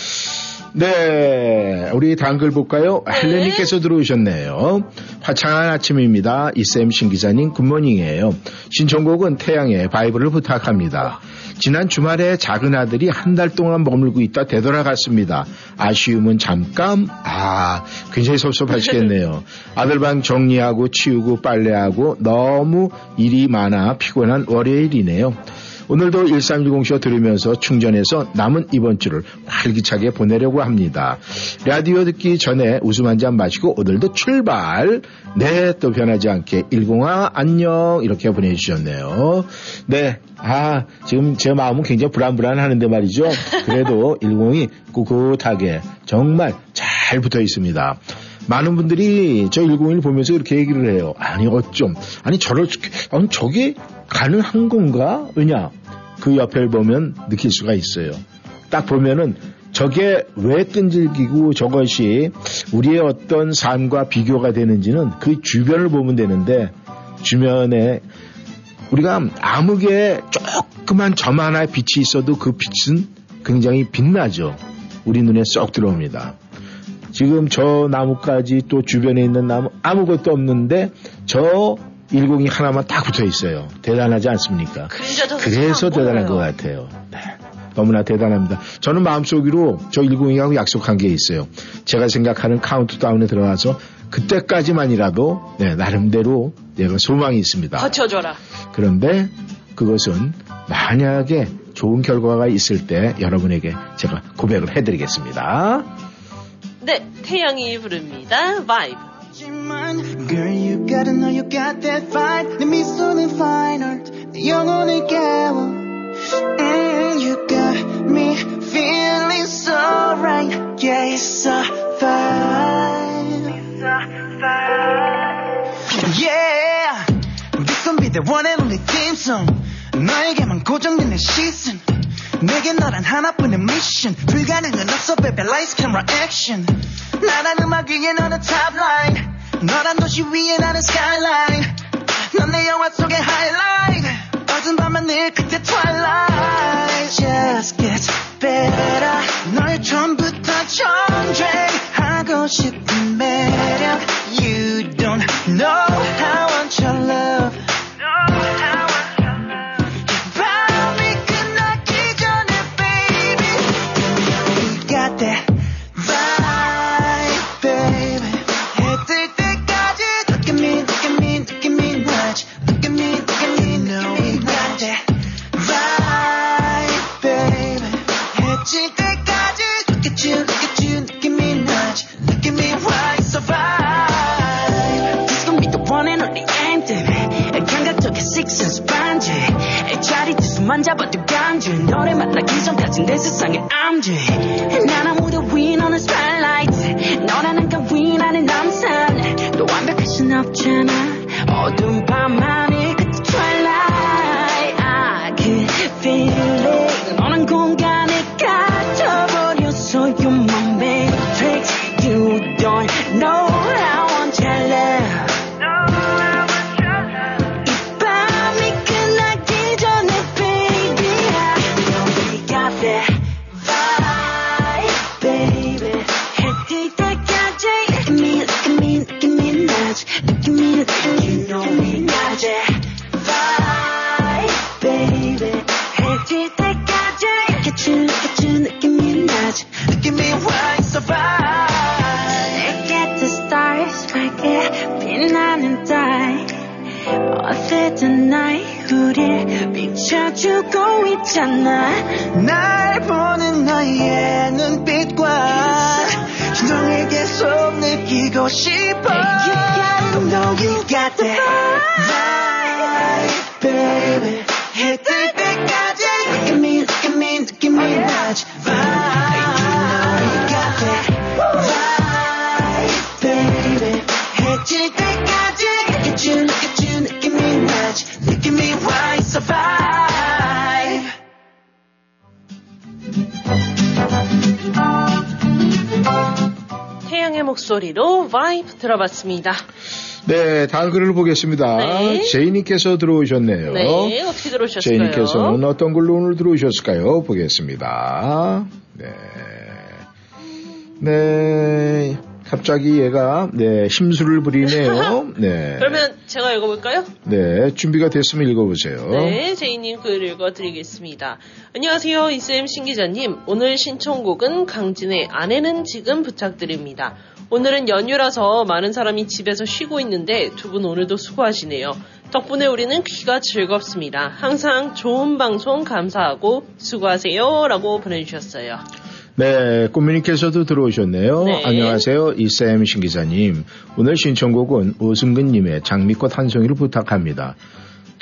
[SPEAKER 1] 네, 우리 단글 볼까요? 헬레님께서 들어오셨네요. 화창한 아침입니다. 이쌤 신기자님 굿모닝이에요. 신청곡은 태양의 바이블을 부탁합니다. 지난 주말에 작은 아들이 한 달 동안 머물고 있다 되돌아갔습니다. 아쉬움은 잠깐, 아, 굉장히 섭섭하시겠네요. 아들 방 정리하고 치우고 빨래하고 너무 일이 많아 피곤한 월요일이네요. 오늘도 1310쇼 들으면서 충전해서 남은 이번 주를 활기차게 보내려고 합니다. 라디오 듣기 전에 웃음 한 잔 마시고 오늘도 출발. 네, 또 변하지 않게 102 안녕 이렇게 보내주셨네요. 네, 아 지금 제 마음은 굉장히 불안불안하는데 말이죠. 그래도 102 꿋꿋하게 정말 잘 붙어 있습니다. 많은 분들이 저 101 보면서 이렇게 얘기를 해요. 아니 어쩜 아니 저럴 아니 저게 가능한 건가? 왜냐 그 옆을 보면 느낄 수가 있어요. 딱 보면은 저게 왜 끈질기고 저것이 우리의 어떤 삶과 비교가 되는지는 그 주변을 보면 되는데 주변에 우리가 암흑에 조그만 점 하나의 빛이 있어도 그 빛은 굉장히 빛나죠. 우리 눈에 쏙 들어옵니다. 지금 저 나무까지 또 주변에 있는 나무 아무것도 없는데 저 일공이 하나만 딱 붙어 있어요. 대단하지 않습니까? 그래서 대단한 것 같아요. 네. 너무나 대단합니다. 저는 마음속으로 저 일공이하고 약속한 게 있어요. 제가 생각하는 카운트다운에 들어가서 그때까지만이라도 네, 나름대로 내가 소망이 있습니다.
[SPEAKER 3] 버텨줘라.
[SPEAKER 1] 그런데 그것은 만약에 좋은 결과가 있을 때 여러분에게 제가 고백을 해드리겠습니다.
[SPEAKER 3] 네, 태양이 부릅니다. 바이브.
[SPEAKER 4] Girl, you gotta know you got that fight. 내 미소는 fine art. 내 영혼을 깨워. Mm, you got me feeling so right. Yeah, it's so fine. Yeah, this gon' be the one and only theme song. 너에게만 고정된 내 시선. 내게 너란 하나뿐의 미션. 불가능은 없어, baby. Lights, camera, action. 나란 음악 위에 너는 top line. 너란 도시 위에 나는 skyline. 넌 내 영화 속의 highlight. 어두운 밤은 늘 그때 twilight. Just gets better. 널 처음부터 정죄하고 싶은 매력. You don't know how I want your love.
[SPEAKER 3] 들어봤습니다.
[SPEAKER 1] 네, 다음 글을 보겠습니다.
[SPEAKER 3] 네.
[SPEAKER 1] 제이님께서 들어오셨네요.
[SPEAKER 3] 네, 어떻게 들어오셨을까요?
[SPEAKER 1] 제이님께서는 어떤 글로 오늘 들어오셨을까요? 보겠습니다. 네. 네. 갑자기 얘가, 네, 심술을 부리네요. 네.
[SPEAKER 3] 그러면 제가 읽어볼까요?
[SPEAKER 1] 네, 준비가 됐으면 읽어보세요.
[SPEAKER 3] 네, 제이님 글 읽어드리겠습니다. 안녕하세요, 이쌤 신기자님. 오늘 신청곡은 강진의 아내는 지금 부탁드립니다. 오늘은 연휴라서 많은 사람이 집에서 쉬고 있는데 두 분 오늘도 수고하시네요. 덕분에 우리는 귀가 즐겁습니다. 항상 좋은 방송 감사하고 수고하세요. 라고 보내주셨어요.
[SPEAKER 1] 네, 꽃미님께서도 들어오셨네요.
[SPEAKER 3] 네.
[SPEAKER 1] 안녕하세요. 이쌤 신기자님. 오늘 신청곡은 오승근님의 장미꽃 한 송이를 부탁합니다.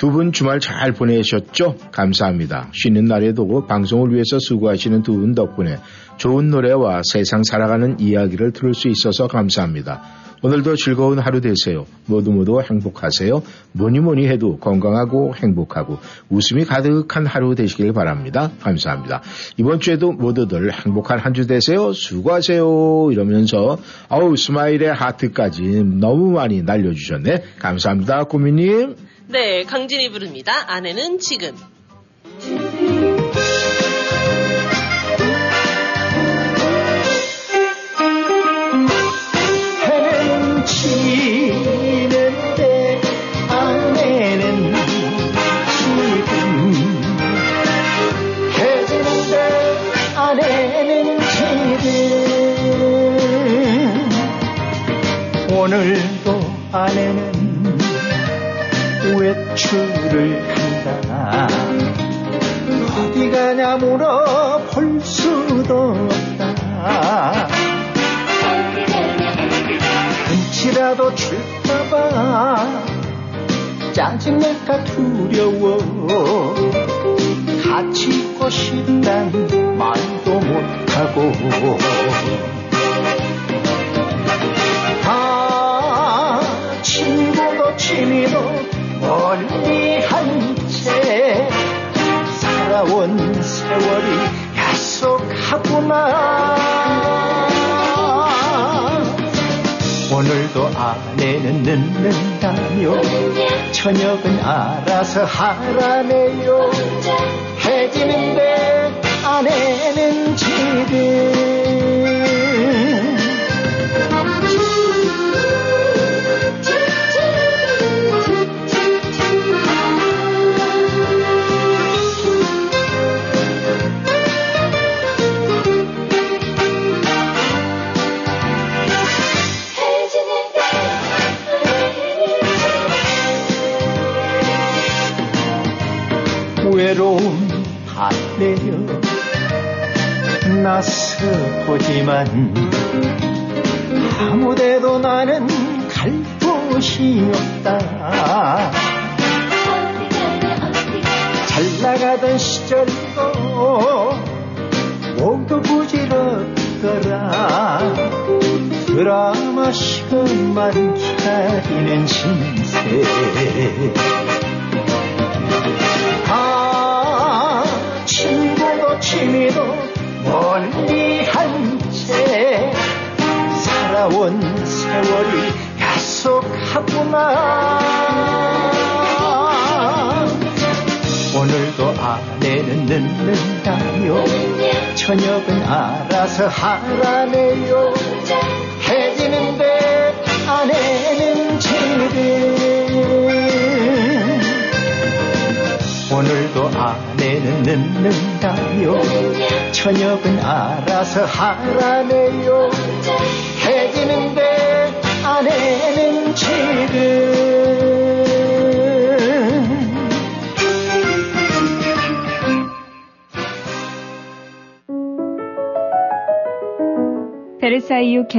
[SPEAKER 1] 두 분 주말 잘 보내셨죠? 감사합니다. 쉬는 날에도 방송을 위해서 수고하시는 두 분 덕분에 좋은 노래와 세상 살아가는 이야기를 들을 수 있어서 감사합니다. 오늘도 즐거운 하루 되세요. 모두 모두 행복하세요. 뭐니 뭐니 해도 건강하고 행복하고 웃음이 가득한 하루 되시길 바랍니다. 감사합니다. 이번 주에도 모두들 행복한 한 주 되세요. 수고하세요. 이러면서 아우 스마일의 하트까지 너무 많이 날려주셨네. 감사합니다. 꾸미님.
[SPEAKER 3] 네, 강진이 부릅니다. 아내는 지금.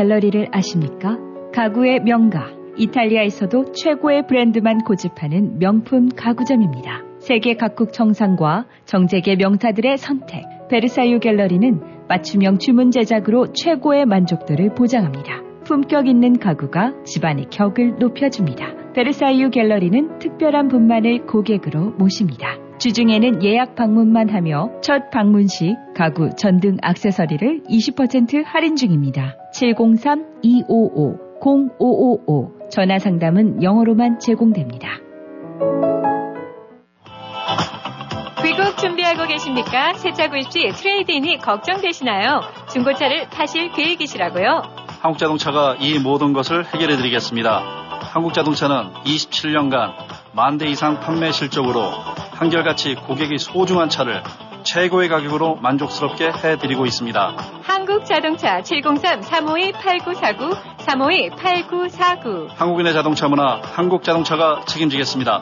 [SPEAKER 10] 갤러리를 아십니까? 가구의 명가. 이탈리아에서도 최고의 브랜드만 고집하는 명품 가구점입니다. 세계 각국 정상과 정재계 명사들의 선택. 베르사유 갤러리는 맞춤형 주문 제작으로 최고의 만족도를 보장합니다. 품격 있는 가구가 집안의 격을 높여줍니다. 베르사유 갤러리는 특별한 분만을 고객으로 모십니다. 주중에는 예약 방문만 하며 첫 방문 시 가구 전등 액세서리를 20% 할인 중입니다. 703-255-0555 전화 상담은 영어로만 제공됩니다. 귀국 준비하고 계십니까? 새차 구입 시 트레이드인이 걱정되시나요? 중고차를 파실 계획이시라고요?
[SPEAKER 21] 한국자동차가 이 모든 것을 해결해 드리겠습니다. 한국자동차는 27년간 만 대 이상 판매 실적으로 한결같이 고객이 소중한 차를 최고의 가격으로 만족스럽게 해드리고 있습니다.
[SPEAKER 10] 한국 자동차 703-352-8949, 352-8949.
[SPEAKER 21] 한국인의 자동차 문화, 한국자동차가 책임지겠습니다.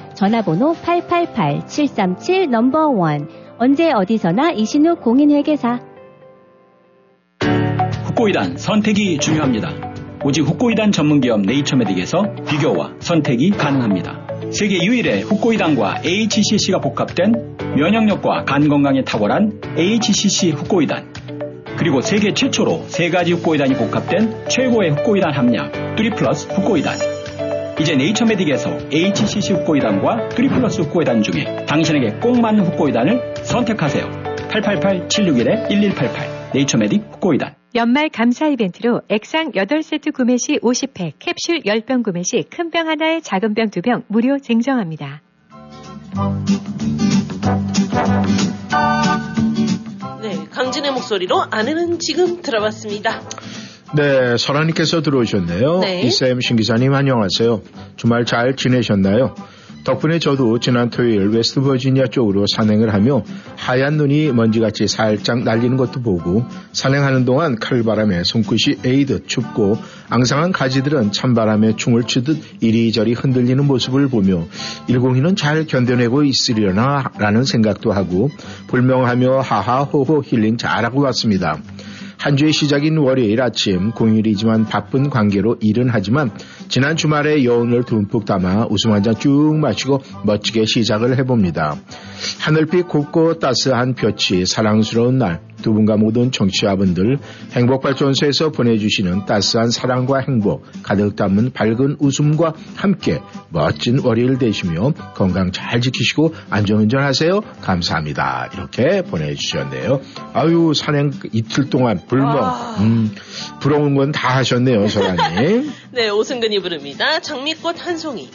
[SPEAKER 22] 전화번호 888-737 넘버 원 언제 어디서나 이신욱 공인회계사
[SPEAKER 23] 후코이단 선택이 중요합니다. 오직 후코이단 전문기업 네이처메딕에서 비교와 선택이 가능합니다. 세계 유일의 후코이단과 HCC가 복합된 면역력과 간 건강에 탁월한 HCC 후코이단 그리고 세계 최초로 세 가지 후코이단이 복합된 최고의 후코이단 함량 3 플러스 후코이단 이제 네이처메딕에서 HCC 후코이단과 3 플러스 후코이단 중에 당신에게 꼭 맞는 후코이단을 선택하세요. 888-761-1188 네이처메딕 후코이단
[SPEAKER 10] 연말 감사 이벤트로 액상 8세트 구매 시 50팩, 캡슐 10병 구매 시 큰 병 하나에 작은 병 2병 무료 증정합니다.
[SPEAKER 3] 네, 강진의 목소리로 아내는 지금 들어봤습니다.
[SPEAKER 1] 네, 설아님께서 들어오셨네요.
[SPEAKER 3] 네.
[SPEAKER 1] 이쌤 신기사님 안녕하세요. 주말 잘 지내셨나요? 덕분에 저도 지난 토요일 웨스트버지니아 쪽으로 산행을 하며 하얀 눈이 먼지같이 살짝 날리는 것도 보고 산행하는 동안 칼바람에 손끝이 에이듯 춥고 앙상한 가지들은 찬바람에 춤을 추듯 이리저리 흔들리는 모습을 보며 102는 잘 견뎌내고 있으려나 라는 생각도 하고 불명하며 하하호호 힐링 잘하고 왔습니다. 한 주의 시작인 월요일 아침 공휴일이지만 바쁜 관계로 일은 하지만 지난 주말에 여운을 듬뿍 담아 웃음 한 잔 쭉 마시고 멋지게 시작을 해봅니다. 하늘빛 곱고 따스한 볕이 사랑스러운 날 두 분과 모든 청취자분들 행복발전소에서 보내주시는 따스한 사랑과 행복 가득 담은 밝은 웃음과 함께 멋진 월요일 되시며 건강 잘 지키시고 안전운전 하세요. 감사합니다. 이렇게 보내주셨네요. 아유 산행 이틀 동안 불멍
[SPEAKER 3] 아.
[SPEAKER 1] 음, 부러운 건 다 하셨네요, 소라님.
[SPEAKER 3] 네, 오승근이 부릅니다. 장미꽃 한 송이.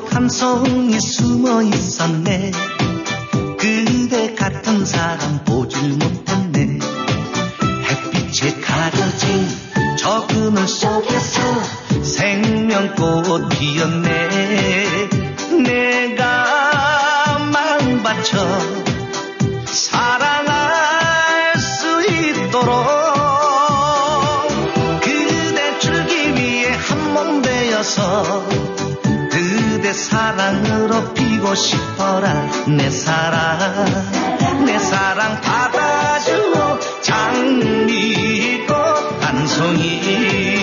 [SPEAKER 24] 한
[SPEAKER 3] 감성이 숨어 있었네. 그대 같은 사람 보질 못했네. 햇빛에 가려진 저 그늘 속에서 생명꽃 피었네. 내가 바쳐 사랑할 수 있도록 그대 줄기 위해 한 몸 되어서 그대 사랑으로 피고 싶어라. 내 사랑 내 사랑 받아줘 장미꽃 한 송이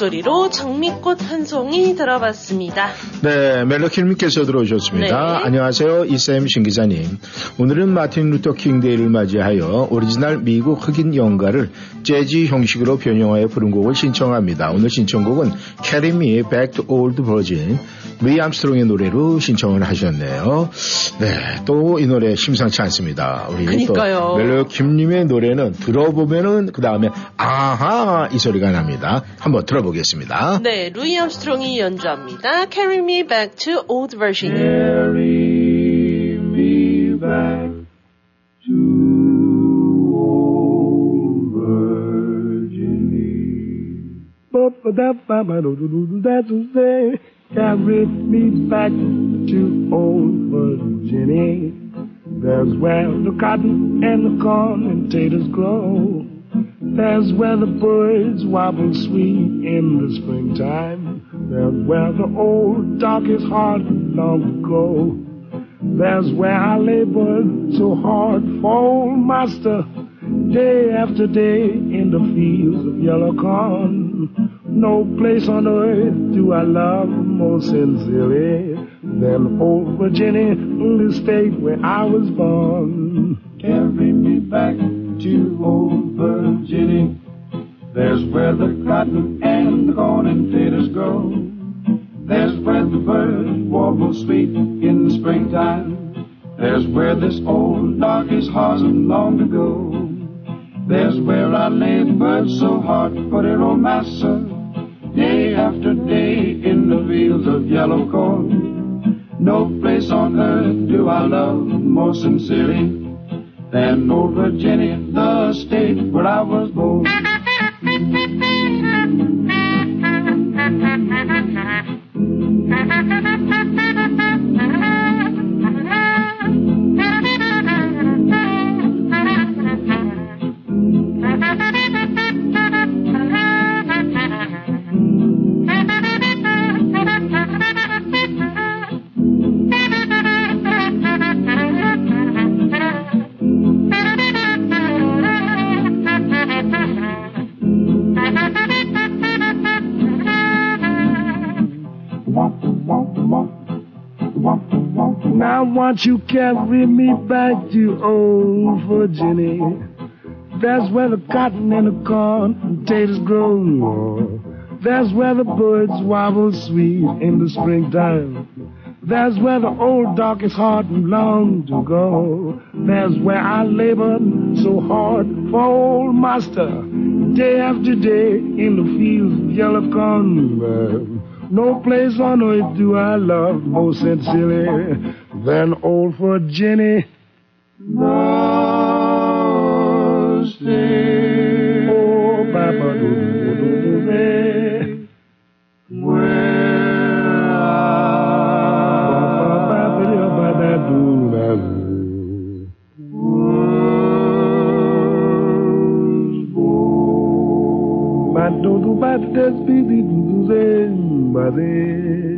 [SPEAKER 2] 목소리로 장미꽃 한 송이 들어봤습니다.
[SPEAKER 1] 네, 멜로킴님께서 들어오셨습니다.
[SPEAKER 2] 네.
[SPEAKER 1] 안녕하세요. 이쌤 신 기자님. 오늘은 마틴 루터 킹 데이를 맞이하여 오리지널 미국 흑인 연가를 재즈 형식으로 변형하여 부른 곡을 신청합니다. 오늘 신청곡은 Me Back to Old Virgin 루이 암스트롱의 노래로 신청을 하셨네요. 네, 또 이 노래 심상치 않습니다. 우리
[SPEAKER 2] 그러니까요.
[SPEAKER 1] 또 멜로킴님의 노래는 들어보면은 그 다음에 아하 이 소리가 납니다. 한번 들어보겠습니다.
[SPEAKER 2] 네, 루이 암스트롱이 연주합니다. Carry me back to old version.
[SPEAKER 25] Carry me back to old Virginia. Ba-ba-da-ba-ba-do-do-do-do, That's to say, carry me back to old Virginia. There's where the cotton and the corn and taters grow. There's where the birds wobble sweet in the springtime. There's where the old dock is hard long ago. There's where I labored so hard for old master, day after day in the fields of yellow corn. No place on earth do I love more sincerely than old Virginia, the state where I was born. Carry me back to old Virginia. There's where the cotton and the corn and taters grow. There's where the birds warble sweet in the springtime. There's where this old dog is horsing long to go. There's where I laid the labored so hard for their old master, day after day in the fields of yellow corn. No place on earth do I love more sincerely than old Virginia, the state where I was born.
[SPEAKER 26] Won't you carry me back to old Virginia? That's where the cotton and the corn and potatoes grow. That's where the birds wobble sweet in the springtime. That's where the old dog is hard and long to go. That's where I labor so hard for old master. Day after day in the fields of yellow corn. No place on earth do I love more sincerely then old for Jenny. days. Oh, Papa, do do do do Where I do do do do do do do do do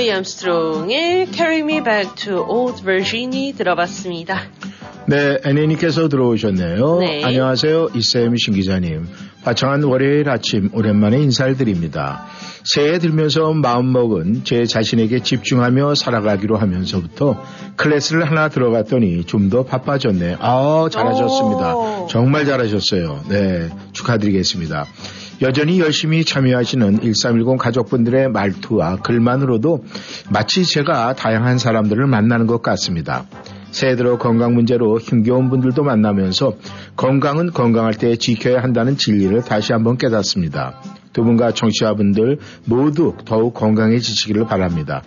[SPEAKER 3] 루이 암스트롱의 Carry Me Back to Old Virginia 들어봤습니다.
[SPEAKER 1] 네, 애니님께서 들어오셨네요.
[SPEAKER 3] 네.
[SPEAKER 1] 안녕하세요. 이쌤 신 기자님. 화창한 월요일 아침 오랜만에 인사를 드립니다. 새해 들면서 마음먹은 제 자신에게 집중하며 살아가기로 하면서부터 클래스를 하나 들어갔더니 좀 더 바빠졌네. 아, 잘하셨습니다. 정말 잘하셨어요. 네, 축하드리겠습니다. 여전히 열심히 참여하시는 1310 가족분들의 말투와 글만으로도 마치 제가 다양한 사람들을 만나는 것 같습니다. 새해 들어 건강 문제로 힘겨운 분들도 만나면서 건강은 건강할 때 지켜야 한다는 진리를 다시 한번 깨닫습니다. 두 분과 청취자분들 모두 더욱 건강해지시기를 바랍니다.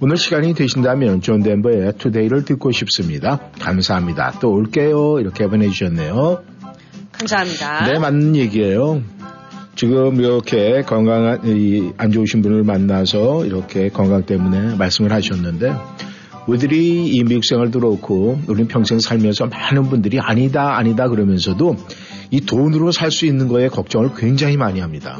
[SPEAKER 1] 오늘 시간이 되신다면 존 덴버의 Today를 듣고 싶습니다. 감사합니다. 또 올게요. 이렇게 보내주셨네요.
[SPEAKER 3] 감사합니다.
[SPEAKER 1] 네, 맞는 얘기예요. 지금 이렇게 건강한, 이, 안 좋으신 분을 만나서 이렇게 건강 때문에 말씀을 하셨는데, 우리들이 이 미국 생활도 그렇고, 우리는 평생 살면서 많은 분들이 아니다, 아니다 그러면서도 이 돈으로 살 수 있는 거에 걱정을 굉장히 많이 합니다.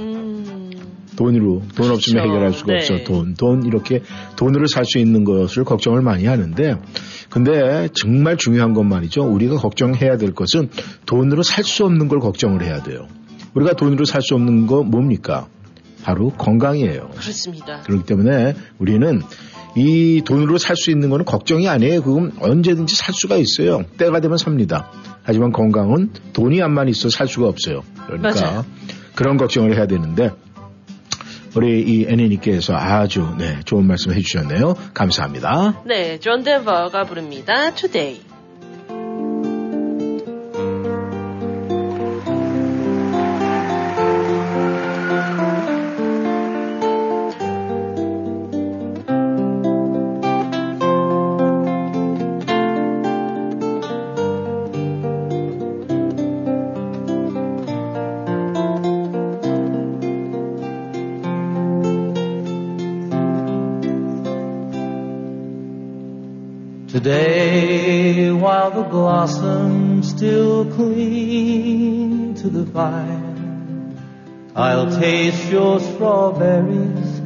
[SPEAKER 1] 돈으로, 돈 없으면
[SPEAKER 3] 그렇죠.
[SPEAKER 1] 해결할 수가
[SPEAKER 3] 네.
[SPEAKER 1] 없어. 돈, 돈, 이렇게 돈으로 살 수 있는 것을 걱정을 많이 하는데, 근데 정말 중요한 건 말이죠. 우리가 걱정해야 될 것은 돈으로 살 수 없는 걸 걱정을 해야 돼요. 우리가 돈으로 살 수 없는 거 뭡니까? 바로 건강이에요.
[SPEAKER 3] 그렇습니다.
[SPEAKER 1] 그렇기 때문에 우리는 이 돈으로 살 수 있는 거는 걱정이 아니에요. 그건 언제든지 살 수가 있어요. 때가 되면 삽니다. 하지만 건강은 돈이 안만 있어 살 수가 없어요. 그러니까
[SPEAKER 3] 맞아요.
[SPEAKER 1] 그런 걱정을 해야 되는데 우리 이 애니님께서 아주 네, 좋은 말씀 해주셨네요. 감사합니다.
[SPEAKER 3] 네, 존 덴버가 부릅니다. Today.
[SPEAKER 27] Today, the blossoms still cling to the vine, I'll taste your strawberries,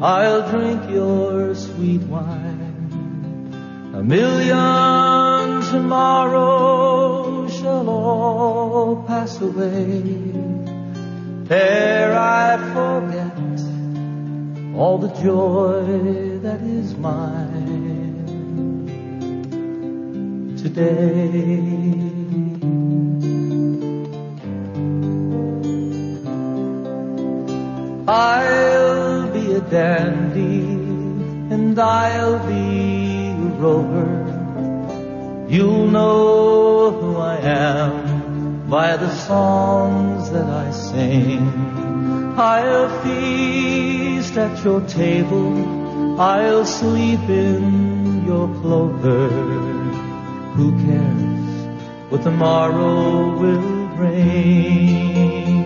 [SPEAKER 27] I'll drink your sweet wine. A million tomorrows shall all pass away. Ere I forget all the joy that is mine today. I'll be a dandy and I'll be a rover. You'll know who I am by the songs that I sing. I'll feast at your table. I'll sleep in your clover. Who cares what tomorrow will bring?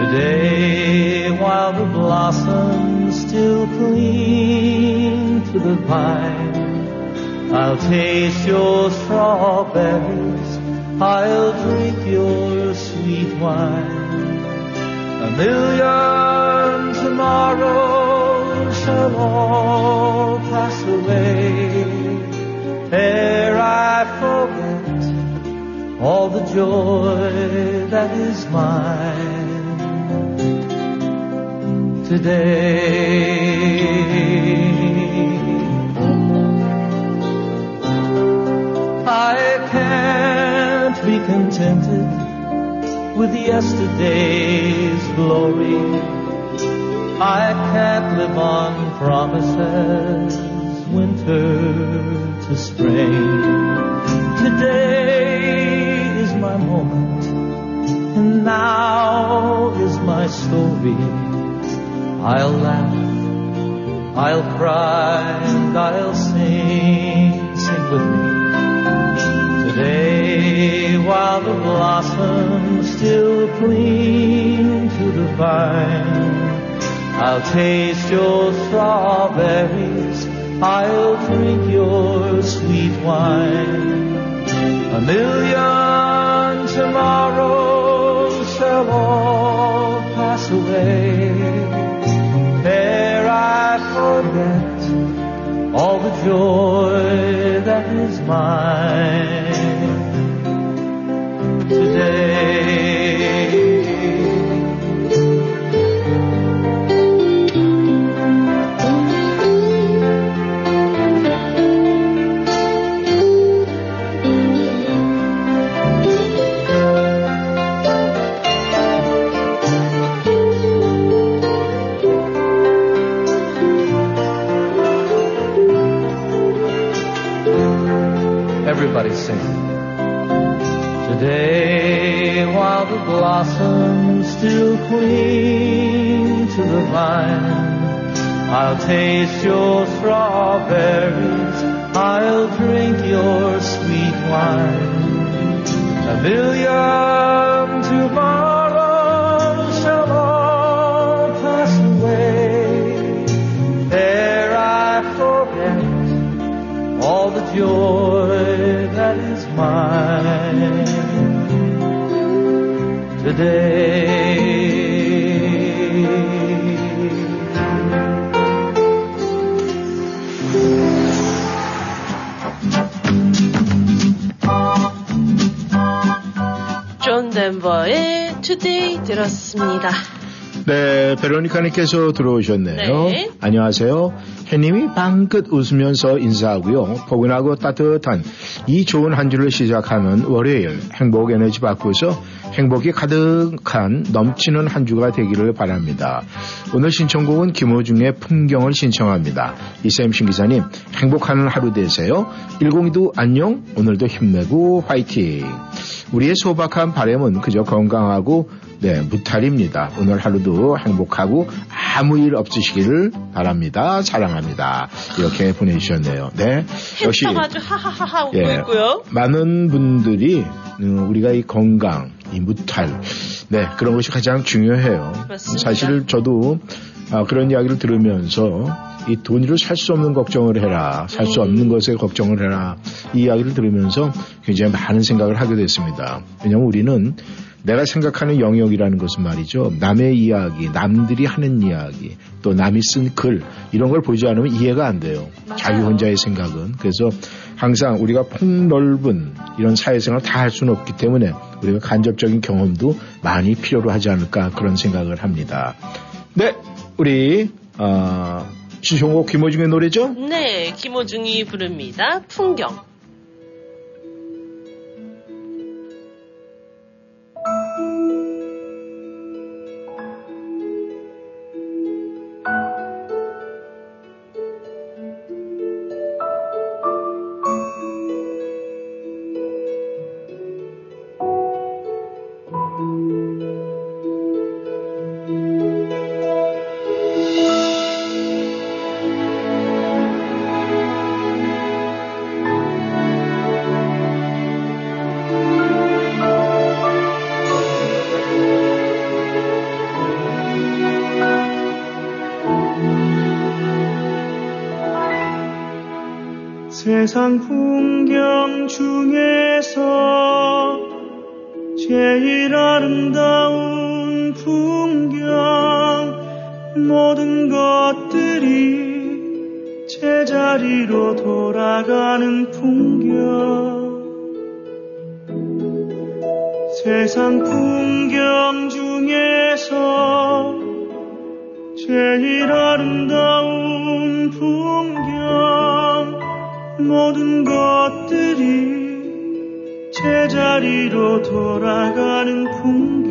[SPEAKER 27] Today, while the blossoms still cling to the vine, I'll taste your strawberries, I'll drink your sweet wine. A million tomorrows shall all pass away ere I forget all the joy that is mine today. I can't be contented with yesterday's glory. I can't live on promises, winter to spring. Today is my moment, and now is my story. I'll laugh, I'll cry, and I'll sing, sing with me. Today, while the blossoms still cling to the vine, I'll taste your strawberries, I'll drink your sweet wine. A million tomorrows shall all pass away. There I forget all the joy that is mine today.
[SPEAKER 1] 베로니카님께서 들어오셨네요.
[SPEAKER 3] 네.
[SPEAKER 1] 안녕하세요. 해님이 방긋 웃으면서 인사하고요. 포근하고 따뜻한 이 좋은 한 주를 시작하는 월요일 행복 에너지 받고서 행복이 가득한 넘치는 한 주가 되기를 바랍니다. 오늘 신청곡은 김호중의 풍경을 신청합니다. 이쌤 신기사님 행복한 하루 되세요. 102도 안녕 오늘도 힘내고 화이팅. 우리의 소박한 바람은 그저 건강하고 네, 무탈입니다. 오늘 하루도 행복하고 아무 일 없으시기를 바랍니다. 사랑합니다. 이렇게 보내주셨네요. 네. 역시
[SPEAKER 3] 아주 하하하하 웃고
[SPEAKER 1] 예.
[SPEAKER 3] 있고요.
[SPEAKER 1] 많은 분들이 음, 우리가 이 건강, 이 무탈, 네 그런 것이 가장 중요해요.
[SPEAKER 3] 맞습니다.
[SPEAKER 1] 사실 저도 아, 그런 이야기를 들으면서 이 돈으로 살 수 없는 걱정을 해라, 살 수 없는 것에 걱정을 해라 이 이야기를 들으면서 굉장히 많은 생각을 하게 됐습니다. 왜냐하면 우리는 내가 생각하는 영역이라는 것은 말이죠. 남의 이야기, 남들이 하는 이야기, 또 남이 쓴 글, 이런 걸 보지 않으면 이해가 안 돼요. 자기 혼자의 생각은. 그래서 항상 우리가 폭넓은 이런 사회생활을 다할 수는 없기 때문에 우리가 간접적인 경험도 많이 필요로 하지 않을까 그런 생각을 합니다. 네, 우리, 어, 지종호 김호중의 노래죠?
[SPEAKER 3] 네, 김호중이 부릅니다. 풍경.
[SPEAKER 2] 세상 풍경 중에서 제일 아름다운 풍경 모든 것들이 제자리로 돌아가는 풍경. 세상 풍경 중에서
[SPEAKER 27] 제일 아름다운 풍경 모든 것들이 제자리로 돌아가는 풍경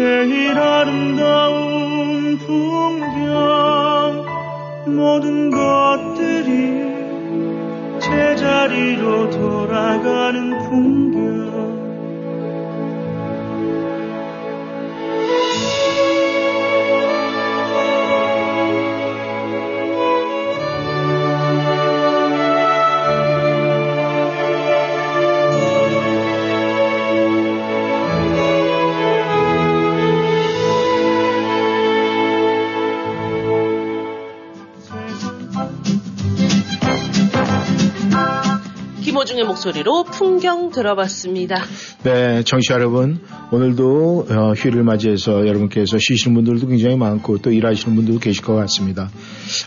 [SPEAKER 27] 제일 아름다운 풍경 모든 것들이 제자리로 돌아가는 풍경
[SPEAKER 28] 김호중의 목소리로 풍경 들어봤습니다.
[SPEAKER 1] 네, 정치 여러분, 오늘도 어, 휴일을 맞이해서 여러분께서 쉬시는 분들도 굉장히 많고 또 일하시는 분들도 계실 것 같습니다.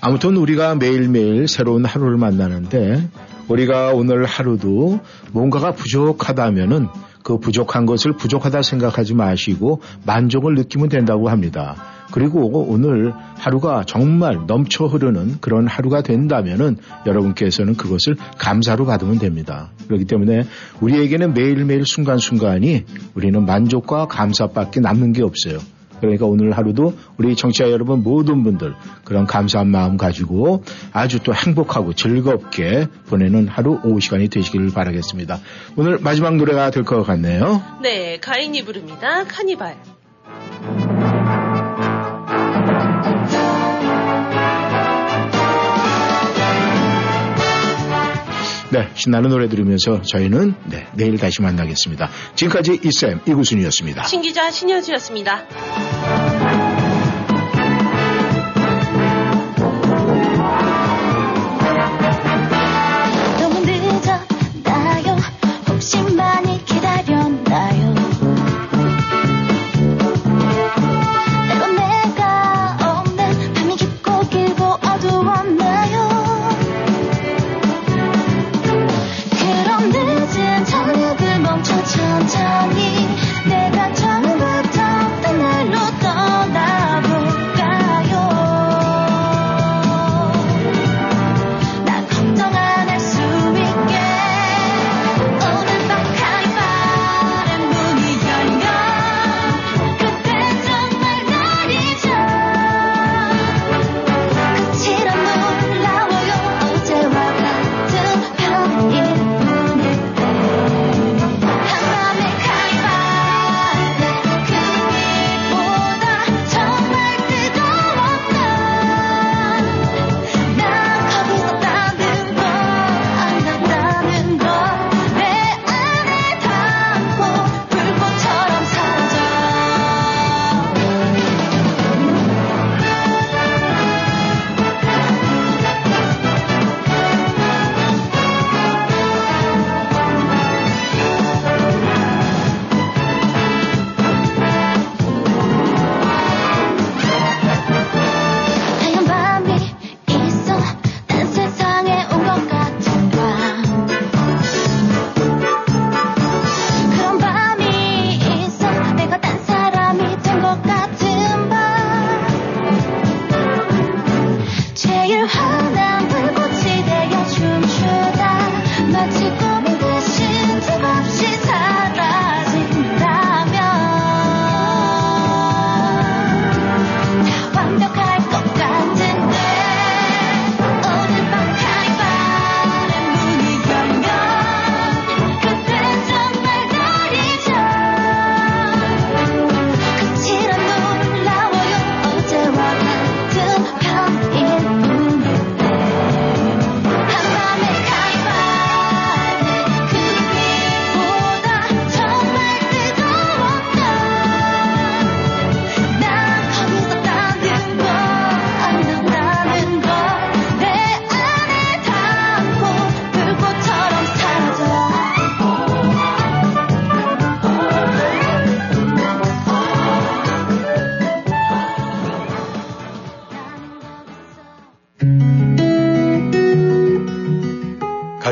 [SPEAKER 1] 아무튼 우리가 매일매일 새로운 하루를 만나는데 우리가 오늘 하루도 뭔가가 부족하다면은 그 부족한 것을 부족하다 생각하지 마시고 만족을 느끼면 된다고 합니다. 그리고 오늘 하루가 정말 넘쳐 흐르는 그런 하루가 된다면은 여러분께서는 그것을 감사로 받으면 됩니다. 그렇기 때문에 우리에게는 매일매일 순간순간이 우리는 만족과 감사밖에 남는 게 없어요. 그러니까 오늘 하루도 우리 청취자 여러분 모든 분들 그런 감사한 마음 가지고 아주 또 행복하고 즐겁게 보내는 하루 오후 시간이 되시기를 바라겠습니다. 오늘 마지막 노래가 될 것 같네요.
[SPEAKER 28] 네, 가인이 부릅니다. 카니발.
[SPEAKER 1] 네, 신나는 노래 들으면서 저희는 네, 내일 다시 만나겠습니다. 지금까지 이쌤 이구순이었습니다.
[SPEAKER 28] 신기자 신현주였습니다.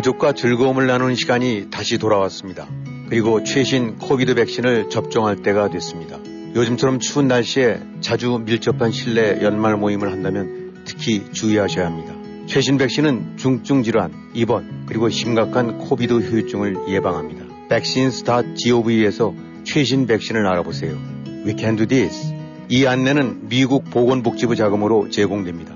[SPEAKER 29] 가족과 즐거움을 나누는 시간이 다시 돌아왔습니다. 그리고 최신 코비드 백신을 접종할 때가 됐습니다. 요즘처럼 추운 날씨에 자주 밀접한 실내 연말 모임을 한다면 특히 주의하셔야 합니다. 최신 백신은 중증 질환, 입원, 그리고 심각한 코비드 후유증을 예방합니다. vaccines.gov에서 최신 백신을 알아보세요. We can do this. 이 안내는 미국 보건복지부 자금으로 제공됩니다.